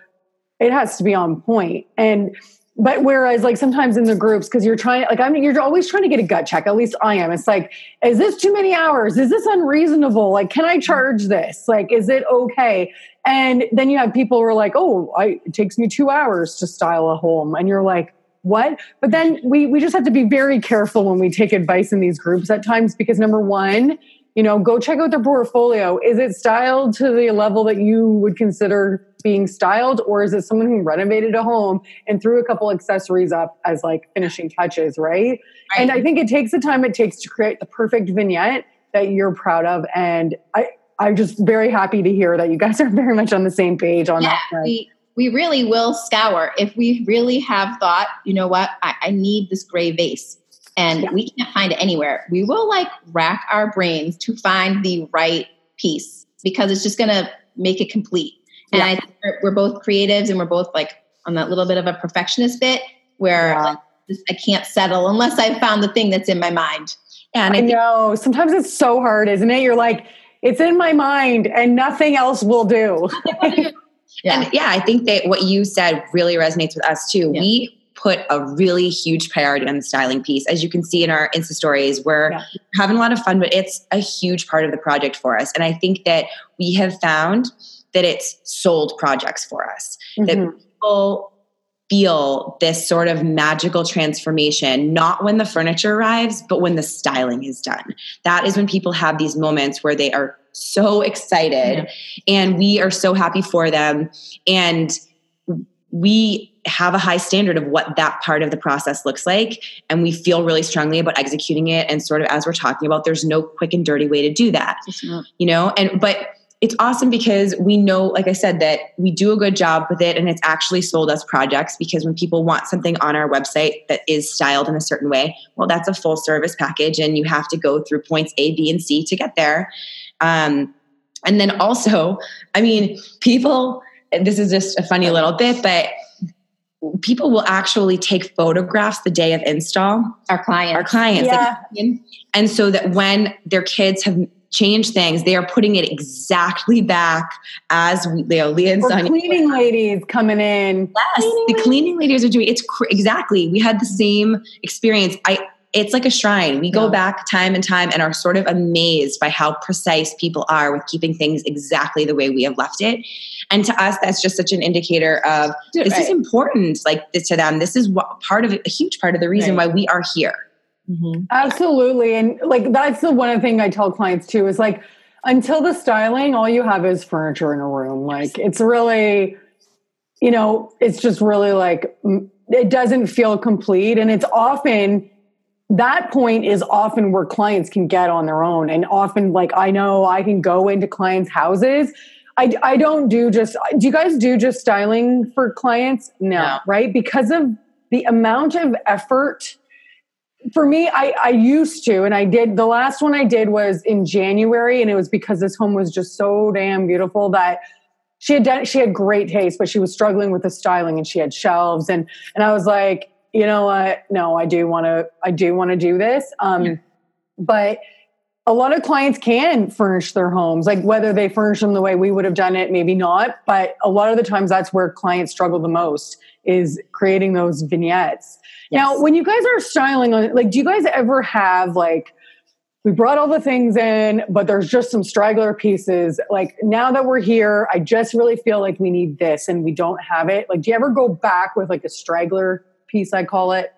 it has to be on point and but whereas like sometimes in the groups because you're trying like i mean you're always trying to get a gut check at least i am. It's like is this too many hours? Is this unreasonable? Like can i charge this? Like is it okay? And then you have people who are like oh I, it takes me two hours to style a home. And you're like what? But then we we just have to be very careful when we take advice in these groups at times because number one you know, go check out their portfolio. Is it styled to the level that you would consider being styled, or is it someone who renovated a home and threw a couple accessories up as like finishing touches, right? right? And I think it takes the time it takes to create the perfect vignette that you're proud of. And I, I'm just very happy to hear that you guys are very much on the same page on yeah, that. We, we really will scour if we really have thought, you know what, I, I need this gray vase and yeah. we can't find it anywhere. We will like rack our brains to find the right piece because it's just going to make it complete. And yeah. I think we're, we're, both creatives and we're both like on that little bit of a perfectionist bit where yeah. like, I can't settle unless I've found the thing that's in my mind. And I, I know sometimes it's so hard, isn't it? You're like, it's in my mind and nothing else will do. yeah. And yeah, I think that what you said really resonates with us too. Yeah. We put a really huge priority on the styling piece. As you can see in our Insta stories, we're yeah. having a lot of fun, but it's a huge part of the project for us. And I think that we have found that it's sold projects for us. Mm-hmm. That people feel this sort of magical transformation, not when the furniture arrives, but when the styling is done. That is when people have these moments where they are so excited yeah. and we are so happy for them. And we have a high standard of what that part of the process looks like. And we feel really strongly about executing it. And sort of as we're talking about, there's no quick and dirty way to do that. You know, and but it's awesome because we know, like I said, that we do a good job with it and it's actually sold us projects because when people want something on our website that is styled in a certain way, well, that's a full service package and you have to go through points A, B, and C to get there. Um, and then also, I mean, people, this is just a funny little bit, but people will actually take photographs the day of install. Our clients. Our clients. Yeah. And so that when their kids have change things. They are putting it exactly back as we, you know, Leah and Sonia. cleaning ladies coming in. Yes, cleaning the cleaning ladies are doing it's cr- exactly. We had the same experience. I it's like a shrine. We go back time and time and are sort of amazed by how precise people are with keeping things exactly the way we have left it. And to us, that's just such an indicator of this right. is important. Like to them, this is what, part of it, a huge part of the reason right. why we are here. Mm-hmm. Absolutely. And like that's the one thing I tell clients too is like until the styling, all you have is furniture in a room. Like it's really, you know, it's just really like it doesn't feel complete. And it's often that point is often where clients can get on their own. And often, like I know I can go into clients' houses. I, I don't do just do you guys do just styling for clients? No, no. right? Because of the amount of effort for me, I, I used to, and I did. The last one I did was in January, and it was because this home was just so damn beautiful that she had done. She had great taste, but she was struggling with the styling, and she had shelves, and and I was like, you know what? No, I do want to. I do want to do this. Um, yeah. but a lot of clients can furnish their homes, like whether they furnish them the way we would have done it, maybe not. But a lot of the times, that's where clients struggle the most is creating those vignettes. Yes. Now, when you guys are styling on like, do you guys ever have like, we brought all the things in, but there's just some straggler pieces. Like now that we're here, I just really feel like we need this and we don't have it. Like, do you ever go back with like a straggler piece, I call it?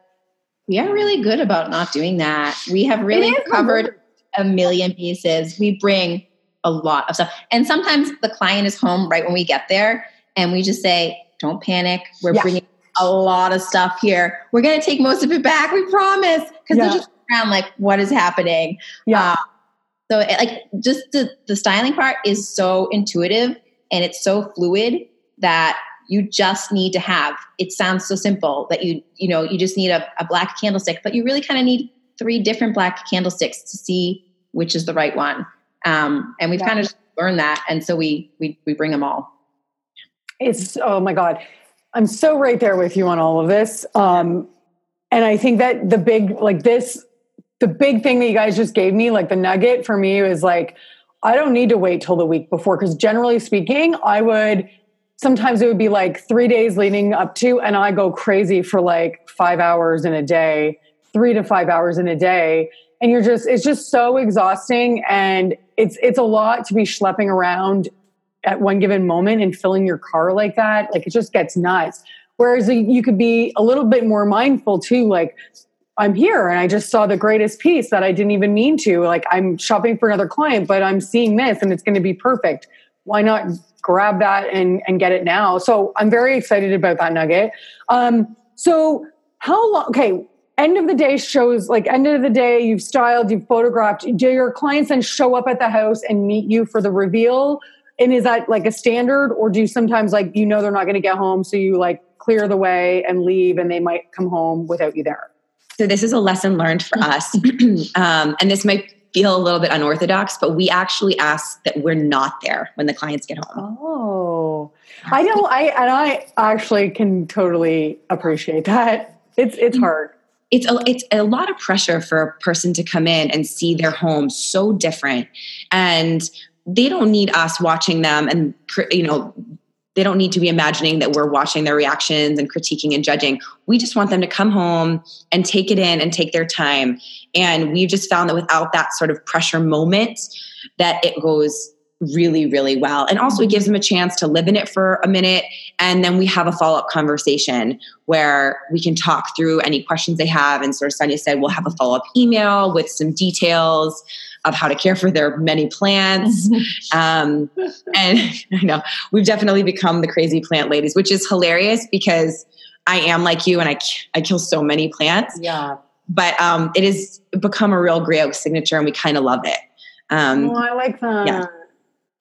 We are really good about not doing that. We have really covered a million pieces. We bring a lot of stuff. And sometimes the client is home right when we get there and we just say, don't panic. We're yeah. bringing a lot of stuff here. We're going to take most of it back. We promise. Because yeah. they're just around like, what is happening? Yeah. Uh, so it, like just the, the styling part is so intuitive and it's so fluid that you just need to have it sounds so simple that you you know you just need a, a black candlestick but you really kind of need three different black candlesticks to see which is the right one um, and we've yeah. kind of learned that and so we we we bring them all it's oh my god I'm so right there with you on all of this. Um, and I think that the big, like this, the big thing that you guys just gave me, like the nugget for me was like, I don't need to wait till the week before. Cause generally speaking, I would, sometimes it would be like three days leading up to, and I go crazy for like five hours in a day, three to five hours in a day. And you're just, it's just so exhausting. And it's, it's a lot to be schlepping around at one given moment and filling your car like that, like it just gets nuts. Whereas you could be a little bit more mindful too, like I'm here and I just saw the greatest piece that I didn't even mean to. Like I'm shopping for another client, but I'm seeing this and it's going to be perfect. Why not grab that and, and get it now? So I'm very excited about that nugget. Um, so how long, okay, end of the day shows like end of the day you've styled, you've photographed. Do your clients then show up at the house and meet you for the reveal? And is that like a standard or do you sometimes like, you know, they're not going to get home. So you like clear the way and leave and they might come home without you there? So this is a lesson learned for us, um, and this might feel a little bit unorthodox, but we actually ask that we're not there when the clients get home. Oh, I know. I and I actually can totally appreciate that. It's it's hard. It's a, it's a lot of pressure for a person to come in and see their home so different, and they don't need us watching them and you know they don't need to be imagining that we're watching their reactions and critiquing and judging. We just want them to come home and take it in and take their time. And we've just found that without that sort of pressure moment, that it goes really, really well. And also, it gives them a chance to live in it for a minute. And then we have a follow up conversation where we can talk through any questions they have. And sort of Sonia said, we'll have a follow up email with some details of how to care for their many plants. um, and I know we've definitely become the crazy plant ladies, which is hilarious because I am like you and I, I kill so many plants. Yeah. But um, it has become a real Grey Oak signature and we kind of love it. Um, oh, I like that. Yeah.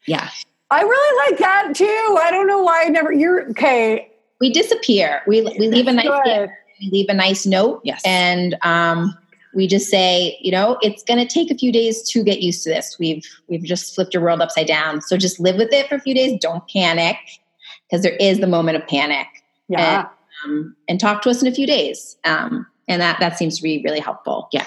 Yeah. I really like that too. I don't know why I never, you're okay. We disappear. We, we leave a nice, we leave a nice note. Yes. And, um, we just say, you know, it's going to take a few days to get used to this. We've we've just flipped your world upside down. So just live with it for a few days. Don't panic because there is the moment of panic. Yeah. And, um, and, talk to us in a few days. Um, and that that seems to be really helpful. Yeah.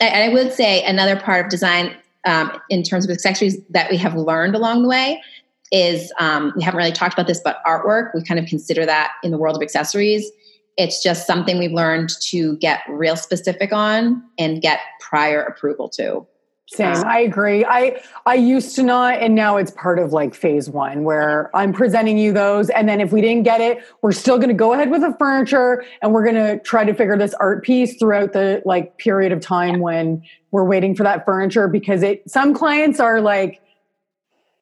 And I would say another part of design um, in terms of accessories that we have learned along the way is um, we haven't really talked about this, but artwork we kind of consider that in the world of accessories it's just something we've learned to get real specific on and get prior approval to. Same. I agree. I I used to not, and now it's part of like phase one where I'm presenting you those, and then if we didn't get it, we're still going to go ahead with the furniture, and we're going to try to figure this art piece throughout the like period of time when we're waiting for that furniture because it. Some clients are like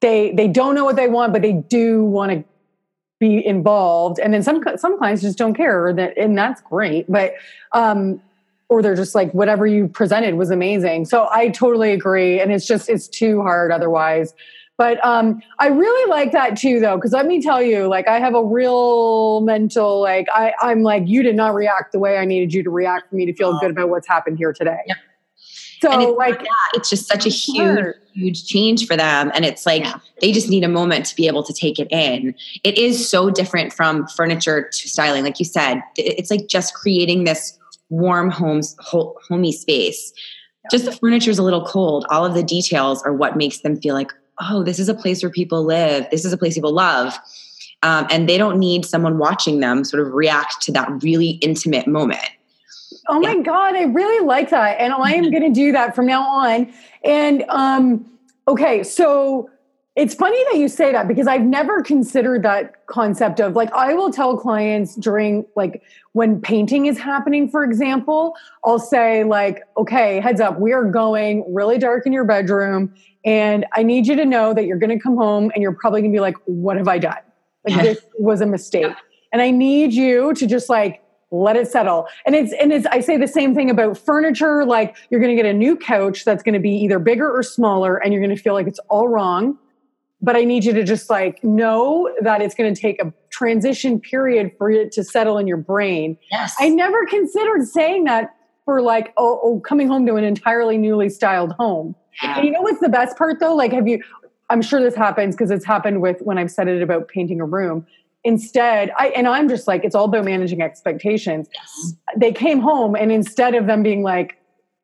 they they don't know what they want, but they do want to be involved and then some some clients just don't care that and that's great but um or they're just like whatever you presented was amazing so i totally agree and it's just it's too hard otherwise but um i really like that too though because let me tell you like i have a real mental like i i'm like you did not react the way i needed you to react for me to feel oh. good about what's happened here today yeah. So it's like it's just such a huge, huge change for them. And it's like yeah. they just need a moment to be able to take it in. It is so different from furniture to styling. Like you said, it's like just creating this warm homes, homey space. Yeah. Just the furniture is a little cold. All of the details are what makes them feel like, oh, this is a place where people live. This is a place people love. Um, and they don't need someone watching them sort of react to that really intimate moment. Oh my. God, I really like that. And I am going to do that from now on. And um, okay, so it's funny that you say that because I've never considered that concept of like, I will tell clients during like when painting is happening, for example, I'll say, like, okay, heads up, we are going really dark in your bedroom. And I need you to know that you're going to come home and you're probably going to be like, what have I done? Like, this was a mistake. Yeah. And I need you to just like, let it settle. And it's and it's I say the same thing about furniture like you're going to get a new couch that's going to be either bigger or smaller and you're going to feel like it's all wrong. But I need you to just like know that it's going to take a transition period for it to settle in your brain. Yes. I never considered saying that for like oh, oh coming home to an entirely newly styled home. Yeah. And you know what's the best part though? Like have you I'm sure this happens because it's happened with when I've said it about painting a room instead i and i'm just like it's all about managing expectations yes. they came home and instead of them being like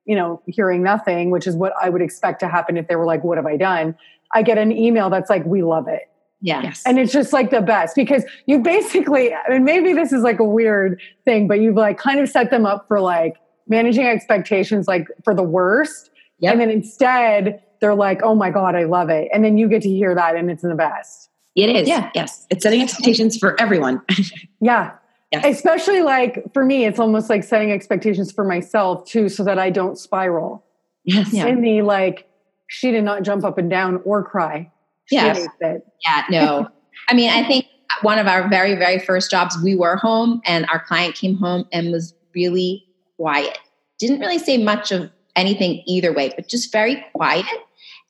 you know hearing nothing which is what i would expect to happen if they were like what have i done i get an email that's like we love it yeah. Yes. And it's just like the best because you basically, I mean, maybe this is like a weird thing, but you've like kind of set them up for like managing expectations, like for the worst. Yep. And then instead, they're like, oh my God, I love it. And then you get to hear that and it's the best. It is. Yeah. Yes. It's setting expectations for everyone. yeah. Yes. Especially like for me, it's almost like setting expectations for myself too, so that I don't spiral Yes. Yeah. in the like, she did not jump up and down or cry. It. Yeah, no. I mean, I think one of our very, very first jobs, we were home and our client came home and was really quiet. Didn't really say much of anything either way, but just very quiet.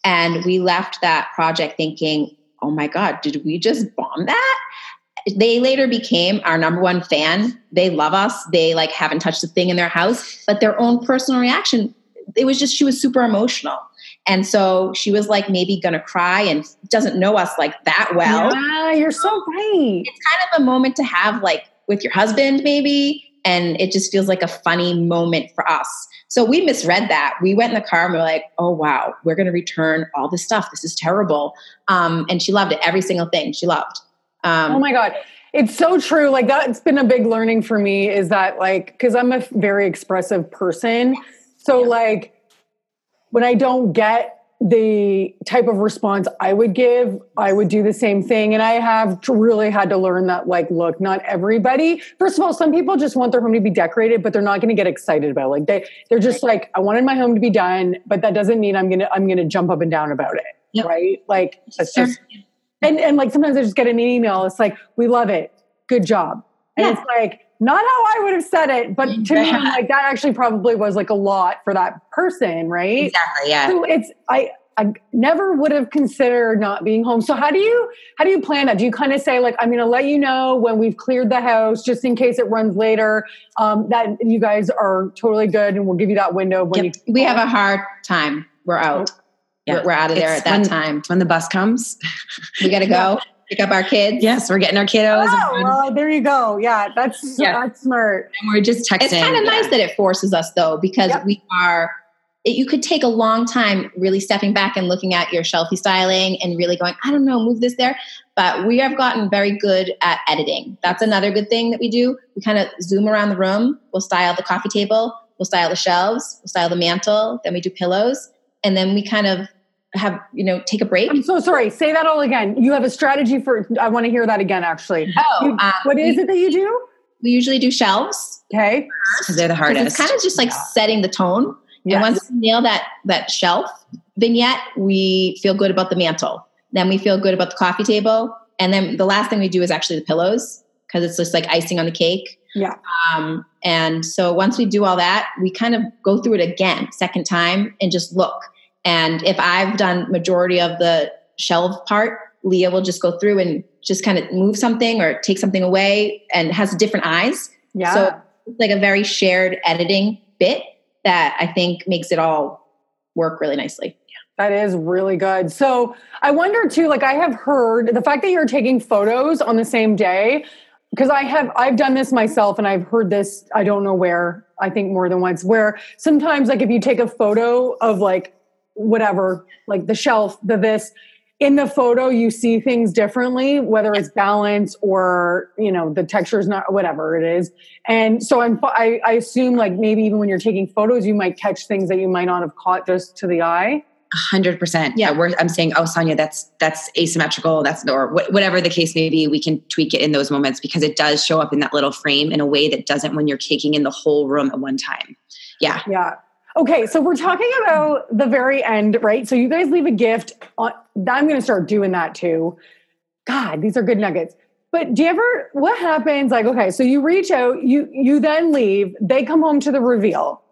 And we left that project thinking, oh my God, did we just bomb that? They later became our number one fan. They love us. They like haven't touched a thing in their house, but their own personal reaction, it was just, she was super emotional. And so she was like maybe gonna cry and doesn't know us like that well. yeah, you're so right. It's kind of a moment to have like with your husband, maybe. And it just feels like a funny moment for us. So we misread that. We went in the car and we are like, oh, wow, we're going to return all this stuff. This is terrible. Um, and she loved it. Every single thing she loved. Um, oh my god it's so true like that's been a big learning for me is that like because i'm a very expressive person so like when i don't get the type of response i would give i would do the same thing and i have really had to learn that like look not everybody first of all some people just want their home to be decorated but they're not going to get excited about it like they they're just like i wanted my home to be done but that doesn't mean i'm gonna i'm gonna jump up and down about it Yep. right like that's Sure. just and and like sometimes I just get an email. It's like, we love it, good job, and Yeah. it's like not how I would have said it, but to me, I'm like that actually probably was like a lot for that person, right? Exactly. Yeah. So it's I I never would have considered not being home. So how do you how do you plan that? Do you kind of say like I'm going to let you know when we've cleared the house, just in case it runs later, um, that you guys are totally good, and we'll give you that window when Yep. you we have a hard time. We're out. Yeah. We're, we're out of there It's at that when- time. When the bus comes. We got to go pick up our kids. Yes, we're getting our kiddos. Oh, well, there you go. Yeah, that's Yeah. that's smart. And we're just texting. It's kind of Yeah. nice that it forces us though, because Yep. we are. It, you could take a long time really stepping back and looking at your shelfie styling and really going, I don't know, move this there. But we have gotten very good at editing. That's another good thing that we do. We kind of zoom around the room. We'll style the coffee table. We'll style the shelves. We'll style the mantle. Then we do pillows, and then we kind of have you know take a break. I'm so sorry. Say that all again. You have a strategy for. I want to hear that again. Actually, Oh, You- um, what is we, it that you do? we usually do shelves. Okay. 'Cause they're the hardest. It's kind of just like Yeah. setting the tone. Yes. And once we nail that that shelf vignette, we feel good about the mantle. Then we feel good about the coffee table, and then the last thing we do is actually the pillows because it's just like icing on the cake. Yeah. Um, and so once we do all that, we kind of go through it again, second time, and just look. And if I've done majority of the shelf part, Leah will just go through and just kind of move something or take something away, and has different eyes. Yeah. So it's like a very shared editing bit that I think makes it all work really nicely. That is really good. So I wonder too, like I have heard the fact that you're taking photos on the same day, because I have I've done this myself and I've heard this, I don't know where, I think more than once, where sometimes like if you take a photo of like whatever, like the shelf, the this, in the photo you see things differently, whether it's balance or you know the texture is not whatever it is. And so I'm I, I assume like maybe even when you're taking photos, you might catch things that you might not have caught just to the eye. hundred percent. Yeah. We're, I'm saying, oh, Sonia, that's that's asymmetrical. That's or wh- whatever the case may be. We can tweak it in those moments because it does show up in that little frame in a way that doesn't when you're taking in the whole room at one time. Yeah, Yeah. Okay, so we're talking about the very end, right? So you guys leave a gift. Uh, On, I'm going to start doing that too. God, these are good nuggets. But do you ever? What happens? Like, okay, so you reach out, you you then leave. They come home to the reveal.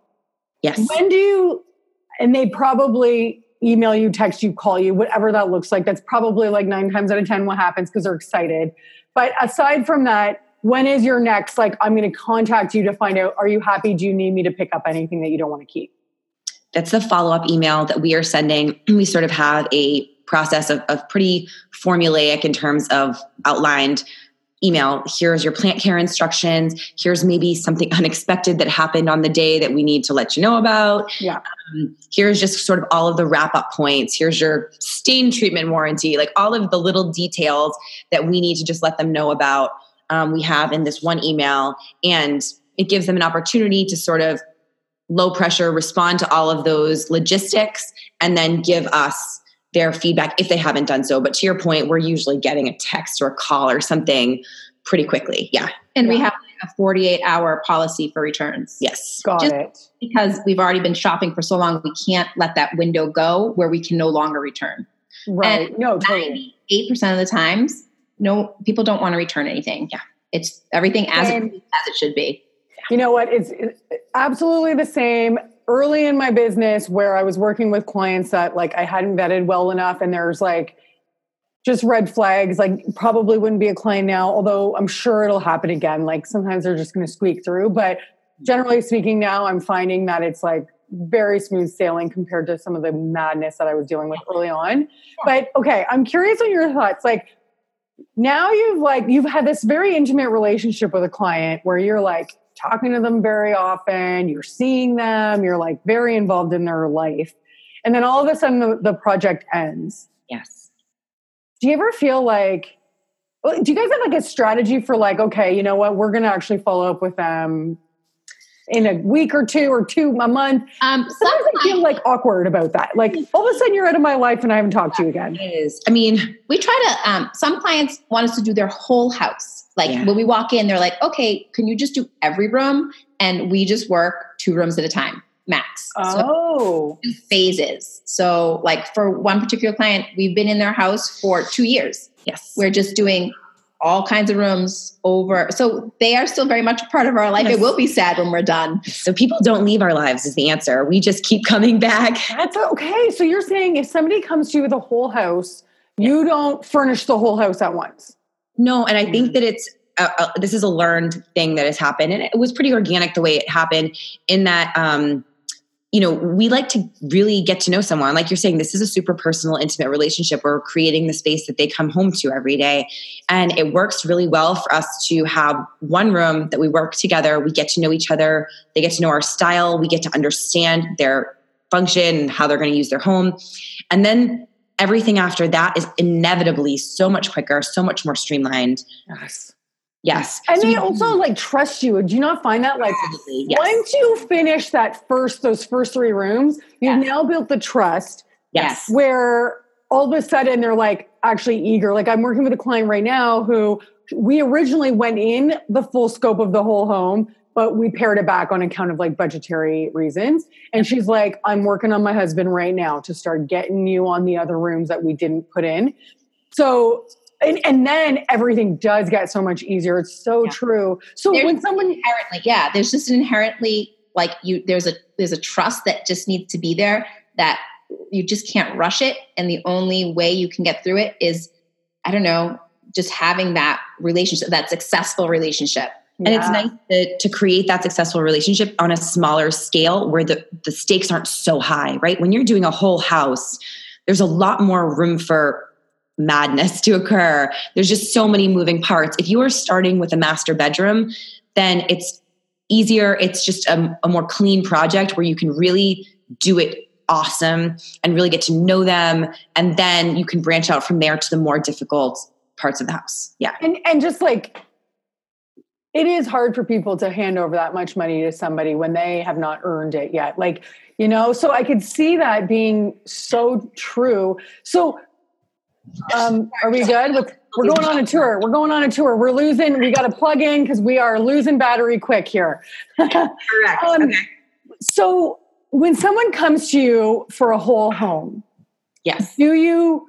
yes, When do you? And they probably email you, text you, call you, whatever that looks like. That's probably like nine times out of ten what happens because they're excited. But aside from that, when is your next? Like, I'm going to contact you to find out. Are you happy? Do you need me to pick up anything that you don't want to keep? that's the follow up email that we are sending. We sort of have a process of, of pretty formulaic in terms of outlined email. Here's your plant care instructions. Here's maybe something unexpected that happened on the day that we need to let you know about. Yeah. Um, here's just sort of all of the wrap up points. Here's your stain treatment warranty, like all of the little details that we need to just let them know about. Um, we have in this one email, and it gives them an opportunity to sort of low pressure respond to all of those logistics and then give us their feedback if they haven't done so. But to your point, we're usually getting a text or a call or something pretty quickly. Yeah. And we have a 48 hour policy for returns. Yes. Got Just- it. Because we've already been shopping for so long, we can't let that window go where we can no longer return. Right. no, totally. 98% of the times, no, people don't want to return anything. Yeah. It's everything as, it, as it should be. You know what? It's, it's absolutely the same. Early in my business, where I was working with clients that like I hadn't vetted well enough, and there's like just red flags, like probably wouldn't be a client now, although I'm sure it'll happen again. Like sometimes they're just going to squeak through. But generally speaking, now I'm finding that it's like very smooth sailing compared to some of the madness that I was dealing with early on. But okay, I'm curious on your thoughts. Like now you've like you've had this very intimate relationship with a client where you're like talking to them very often, you're seeing them, you're like very involved in their life. And then all of a sudden the, the project ends. Yes. Do you ever feel like do you guys have like a strategy for like, okay, you know what, we're gonna actually follow up with them in a week or two or two a month? Um, some Sometimes I feel like awkward about that. Like all of a sudden you're out of my life and I haven't talked to you again. It is. I mean, we try to um, some clients want us to do their whole house like Yeah. when we walk in they're like okay can you just do every room and we just work two rooms at a time max Oh. two phases so like for one particular client we've been in their house for two years yes. we're just doing all kinds of rooms over so they are still very much a part of our life Yes. it will be sad when we're done so people don't leave our lives is the answer. We just keep coming back. That's okay. So you're saying if somebody comes to you with a whole house, you don't furnish the whole house at once. No, and I think that it's uh, uh, this is a learned thing that has happened, and it was pretty organic the way it happened. In that, um, you know, we like to really get to know someone. Like you're saying, this is a super personal, intimate relationship. We're creating the space that they come home to every day, and it works really well for us to have one room that we work together. We get to know each other. They get to know our style. We get to understand their function and how they're going to use their home, and then everything after that is inevitably so much quicker, so much more streamlined. Yes. Yes. And So they also like trust you. Do you not find that like yes. once you finish that first those first three rooms, you've Yeah. now built the trust yes. where all of a sudden they're like actually eager. Like I'm working with a client right now who we originally went in the full scope of the whole home, but we pared it back on account of like budgetary reasons. And she's like, I'm working on my husband right now to start getting you on the other rooms that we didn't put in. So and, and then everything does get so much easier. It's so Yeah. true. So There's when someone inherently yeah there's just an inherently like you there's a there's a trust that just needs to be there that you just can't rush it and the only way you can get through it is i don't know just having that relationship that successful relationship And it's nice to, to create that successful relationship on a smaller scale where the, the stakes aren't so high, right? When you're doing a whole house, there's a lot more room for madness to occur. There's just so many moving parts. If you are starting with a master bedroom, then it's easier. It's just a, a more clean project where you can really do it awesome and really get to know them. And then you can branch out from there to the more difficult parts of the house. Yeah. and and just like it is hard for people to hand over that much money to somebody when they have not earned it yet like you know so i could see that being so true so um are we good we're going on a tour. We're going on a tour. We're losing we got to plug in because we are losing battery quick here. Correct. Um, so when someone comes to you for a whole home Yes. do you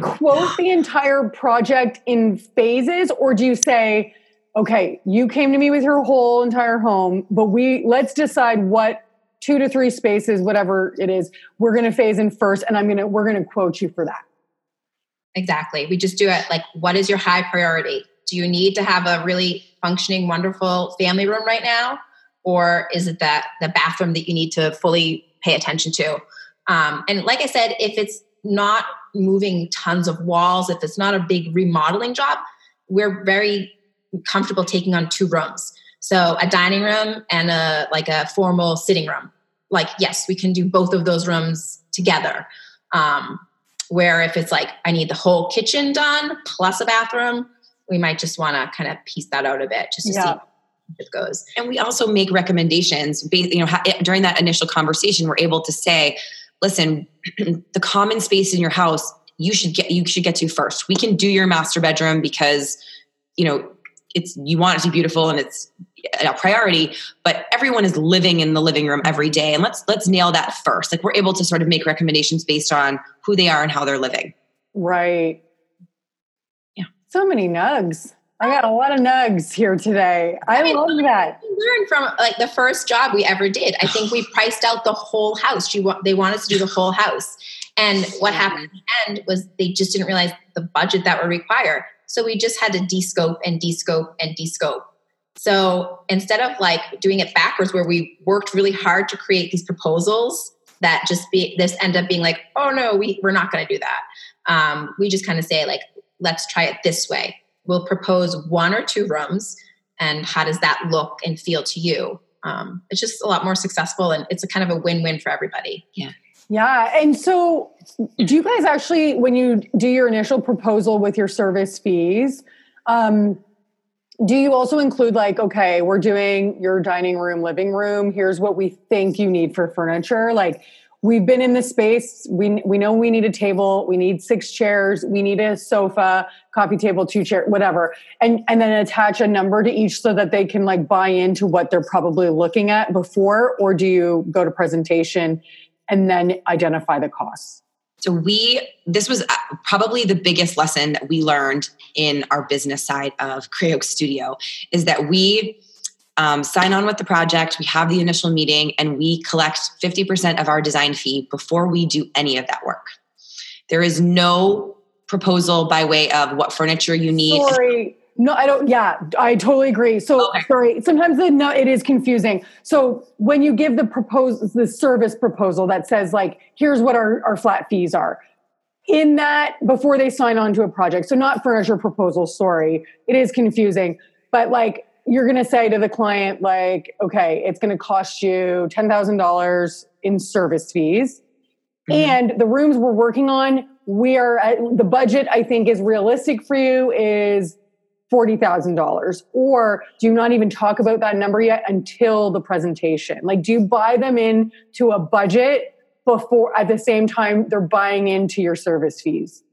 quote the entire project in phases or do you say okay you came to me with your whole entire home but we let's decide what two to three spaces whatever it is we're going to phase in first and i'm going to we're going to quote you for that exactly. We just do it like what is your high priority? Do you need to have a really functioning wonderful family room right now? Or is it that the bathroom that you need to fully pay attention to? Um, and like i said if it's not moving tons of walls if it's not a big remodeling job we're very comfortable taking on two rooms. So a dining room and a like a formal sitting room. Like yes we can do both of those rooms together. Um, where if it's like i need the whole kitchen done plus a bathroom we might just want to kind of piece that out a bit just to Yeah. see how it goes. And we also make recommendations. Based, you know eh, during that initial conversation we're able to say listen the common space in your house you should get you should get to first. We can do your master bedroom because you know it's you want it to be beautiful and it's a priority but everyone is living in the living room every day and let's let's nail that first like we're able to sort of make recommendations based on who they are and how they're living right yeah so many nugs I got a ah. lot of nugs here today. I, I mean, love that. We learned from like the first job we ever did. I think we priced out the whole house. She they wanted to do the whole house, and what happened at the end was they just didn't realize the budget that would require. So we just had to descope and descope and descope. So instead of like doing it backwards, where we worked really hard to create these proposals that just be this end up being like, oh no, we we're not going to do that. Um, we just kind of say like, let's try it this way. We'll propose one or two rooms, and how does that look and feel to you? Um, it's just a lot more successful, and it's a kind of a win-win for everybody. Yeah. Yeah. And so, do you guys actually, when you do your initial proposal with your service fees, um, do you also include, like, okay, we're doing your dining room, living room, here's what we think you need for furniture? Like, we've been in the space. We, we know we need a table, we need six chairs, we need a sofa, coffee table, two chair, whatever. And, and then attach a number to each so that they can like buy into what they're probably looking at before, or do you go to presentation and then identify the costs. So we this was uh, probably the biggest lesson that we learned in our business side of Gray Oak Studio is that we um, sign on with the project, we have the initial meeting, and we collect 50% of our design fee before we do any of that work. There is no proposal by way of what furniture you need. Sorry, no, I don't. Yeah, I totally agree. So okay. sorry. Sometimes the no, it is confusing. So when you give the propose the service proposal that says like, here's what our, our flat fees are. In that, before they sign on to a project, so not furniture proposal. Sorry, it is confusing. But like, you're going to say to the client, like, okay, it's going to cost you ten thousand dollars in service fees, mm-hmm. and the rooms we're working on, we are at, the budget. I think is realistic for you is $40,000 or do you not even talk about that number yet until the presentation? Like, do you buy them in to a budget before at the same time they're buying into your service fees?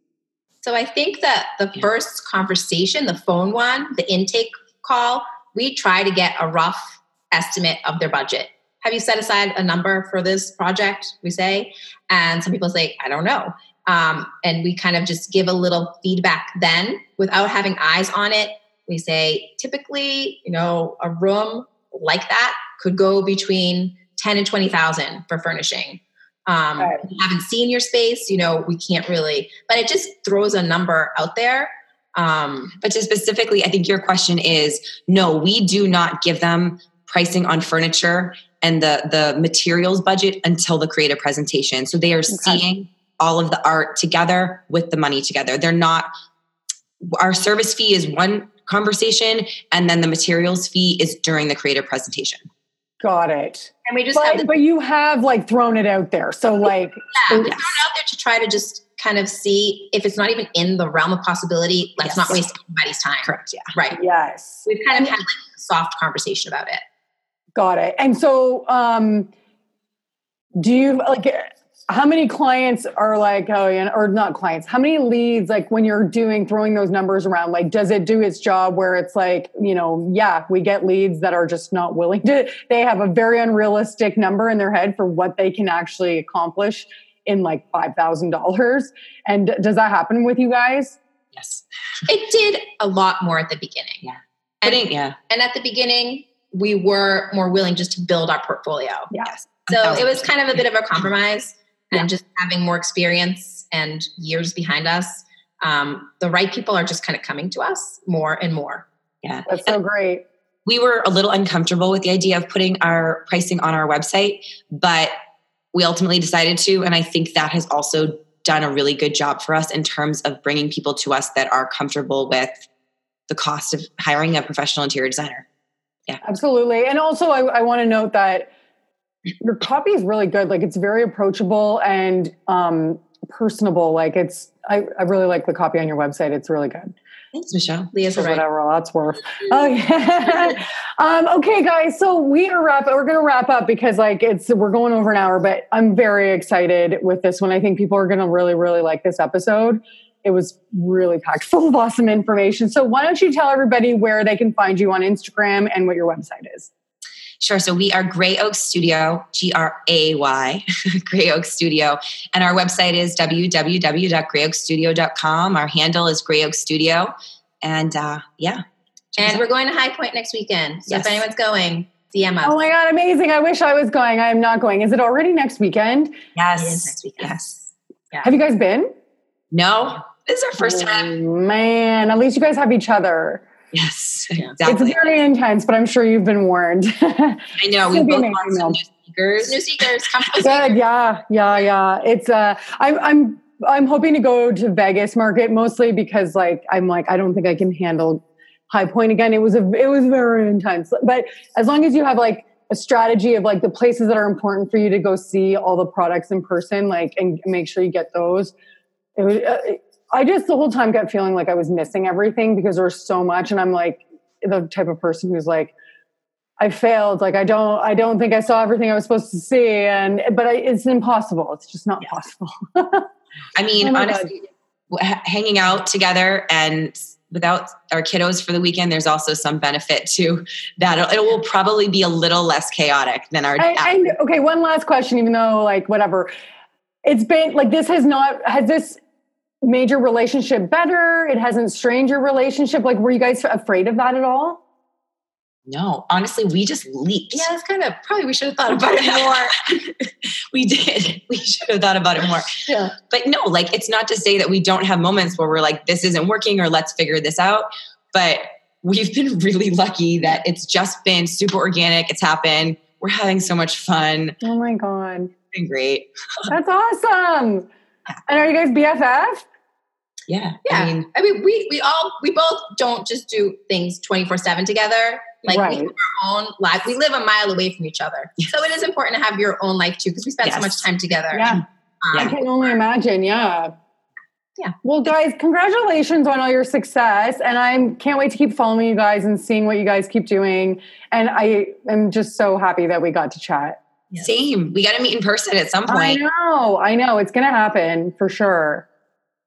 So I think that the first conversation, the phone one, the intake call, we try to get a rough estimate of their budget. Have you set aside a number for this project? We say, and some people say, I don't know. Um, and we kind of just give a little feedback then without having eyes on it. We say typically, you know, a room like that could go between 10 and 20,000 for furnishing. Um, right. haven't seen your space, you know, we can't really, but it just throws a number out there. Um, but to specifically, I think your question is no, we do not give them pricing on furniture and the the materials budget until the creative presentation. So they are okay. seeing all of the art together with the money together. They're not, our service fee is one conversation, and then the materials fee is during the creative presentation. Got it. And we just but, but you have like thrown it out there. So like yeah, yes. thrown out there to try to just kind of see if it's not even in the realm of possibility, let's yes. not waste anybody's time. Correct. Yeah. Right. Yes. We've kind of had like a soft conversation about it. Got it. And so um do you like how many clients are like oh yeah or not clients how many leads like when you're doing throwing those numbers around like does it do its job where it's like you know yeah we get leads that are just not willing to they have a very unrealistic number in their head for what they can actually accomplish in like $5000 and does that happen with you guys? Yes. It did a lot more at the beginning. Yeah. And, yeah. and at the beginning we were more willing just to build our portfolio. Yes so it was kind of a bit of a compromise and just having more experience and years behind us um, the right people are just kind of coming to us more and more. Yeah. That's so great. We were a little uncomfortable with the idea of putting our pricing on our website but we ultimately decided to and i think that has also done a really good job for us in terms of bringing people to us that are comfortable with the cost of hiring a professional interior designer. Yeah. Absolutely. And also i, I want to note that your copy is really good. Like it's very approachable and um, personable. Like it's, I, I really like the copy on your website. It's really good. Thanks, Michelle. Leah's right. Whatever that's worth. Oh yeah. um, okay, guys. So we are wrap. We're going to wrap up because like it's we're going over an hour, but I'm very excited with this one. I think people are going to really, really like this episode. it was really packed full of awesome information. So why don't you tell everybody where they can find you on Instagram and what your website is? Sure. So we are Gray Oak Studio, G R A Y, Gray Oak Studio. And our website is www.grayoakstudio.com. Our handle is Gray Oak Studio. And uh, yeah. And we're going to High Point next weekend. So Yes. if anyone's going, DM us. Oh my God, amazing. I wish I was going. I am not going. Is it already next weekend? Yes. It is next weekend. Yes. Have you guys been? No, this is our first time. Oh, man, at least you guys have each other. Yes, Yeah. exactly. It's very intense, but I'm sure you've been warned. I know. We It's gonna be both amazing, bought some new speakers. New seekers, come Good, yeah, yeah, yeah. It's uh, I'm I'm I'm hoping to go to Vegas market mostly because like I'm like I don't think I can handle High Point again. It was a it was very intense, but as long as you have like a strategy of like the places that are important for you to go see all the products in person, like and make sure you get those. It was. Uh, I just the whole time kept feeling like I was missing everything because there was so much, and I'm like the type of person who's like I failed. Like I don't, I don't think I saw everything I was supposed to see, and but I, it's impossible. It's just not possible. I mean, Oh honestly, h- hanging out together and without our kiddos for the weekend, there's also some benefit to that. It will probably be a little less chaotic than our. and, and okay, one last question. Even though like whatever, it's been like this has not has this made your relationship better. It hasn't strained your relationship. Like, were you guys afraid of that at all? no, honestly, we just leaped. Yeah, it's kind of probably we should have thought about it more. we did. We should have thought about it more. Yeah. But no, like it's not to say that we don't have moments where we're like, this isn't working or let's figure this out. But we've been really lucky that it's just been super organic. It's happened. We're having so much fun. Oh my god, It's been great. that's awesome. And are you guys BFF? Yeah. Yeah, I mean, I mean, we we all we both don't just do things twenty four seven together. Like Right. we have our own life. We live a mile away from each other, so it is important to have your own life too because we spend so much time together. Yeah. Um, I can only imagine. Yeah. Yeah. Well, guys, congratulations on all your success. And I can't wait to keep following you guys and seeing what you guys keep doing. And I am just so happy that we got to chat. Yes. same. We got to meet in person at some point. I know. I know. It's going to happen for sure.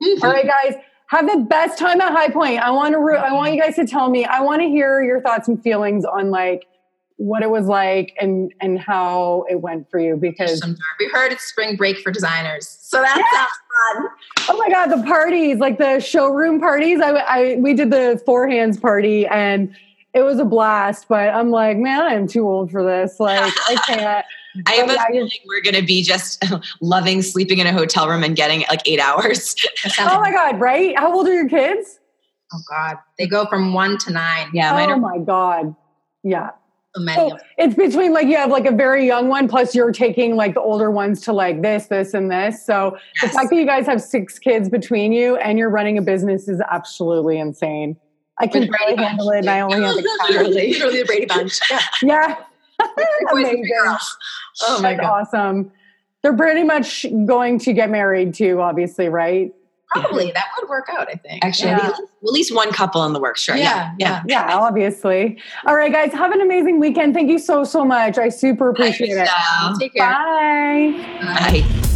Mhm. All right, guys. Have the best time at High Point. I want to. Re- I want you guys to tell me. I want to hear your thoughts and feelings on like what it was like and and how it went for you because We heard it's spring break for designers, so that sounds fun. Oh my god, the parties, like the showroom parties. I, I we did the Four Hands party and it was a blast. But I'm like, man, I'm too old for this. Like, I can't. I have But a feeling we're going to be just loving sleeping in a hotel room and getting like eight hours. Oh my god, right? How old are your kids? Oh God, they go from one to nine. Yeah, oh are my god, yeah. So many So of it's between like you have like a very young one, plus you're taking like the older ones to like this, this, and this. So the Yes. fact that you guys have six kids between you and you're running a business is absolutely insane. I can barely handle it, and I only have a cat. literally, literally the Brady Bunch. Yeah. Yeah. Boys and Amazing. Oh my That's God. awesome. They're pretty much going to get married too, obviously, right? Probably that would work out. I think. actually Yeah. at least one couple in the works. Sure. Yeah. Yeah, Yeah. Yeah, obviously. All right, guys, have an amazing weekend. Thank you so, so much. I super appreciate it. Take care. Bye. Bye. Bye.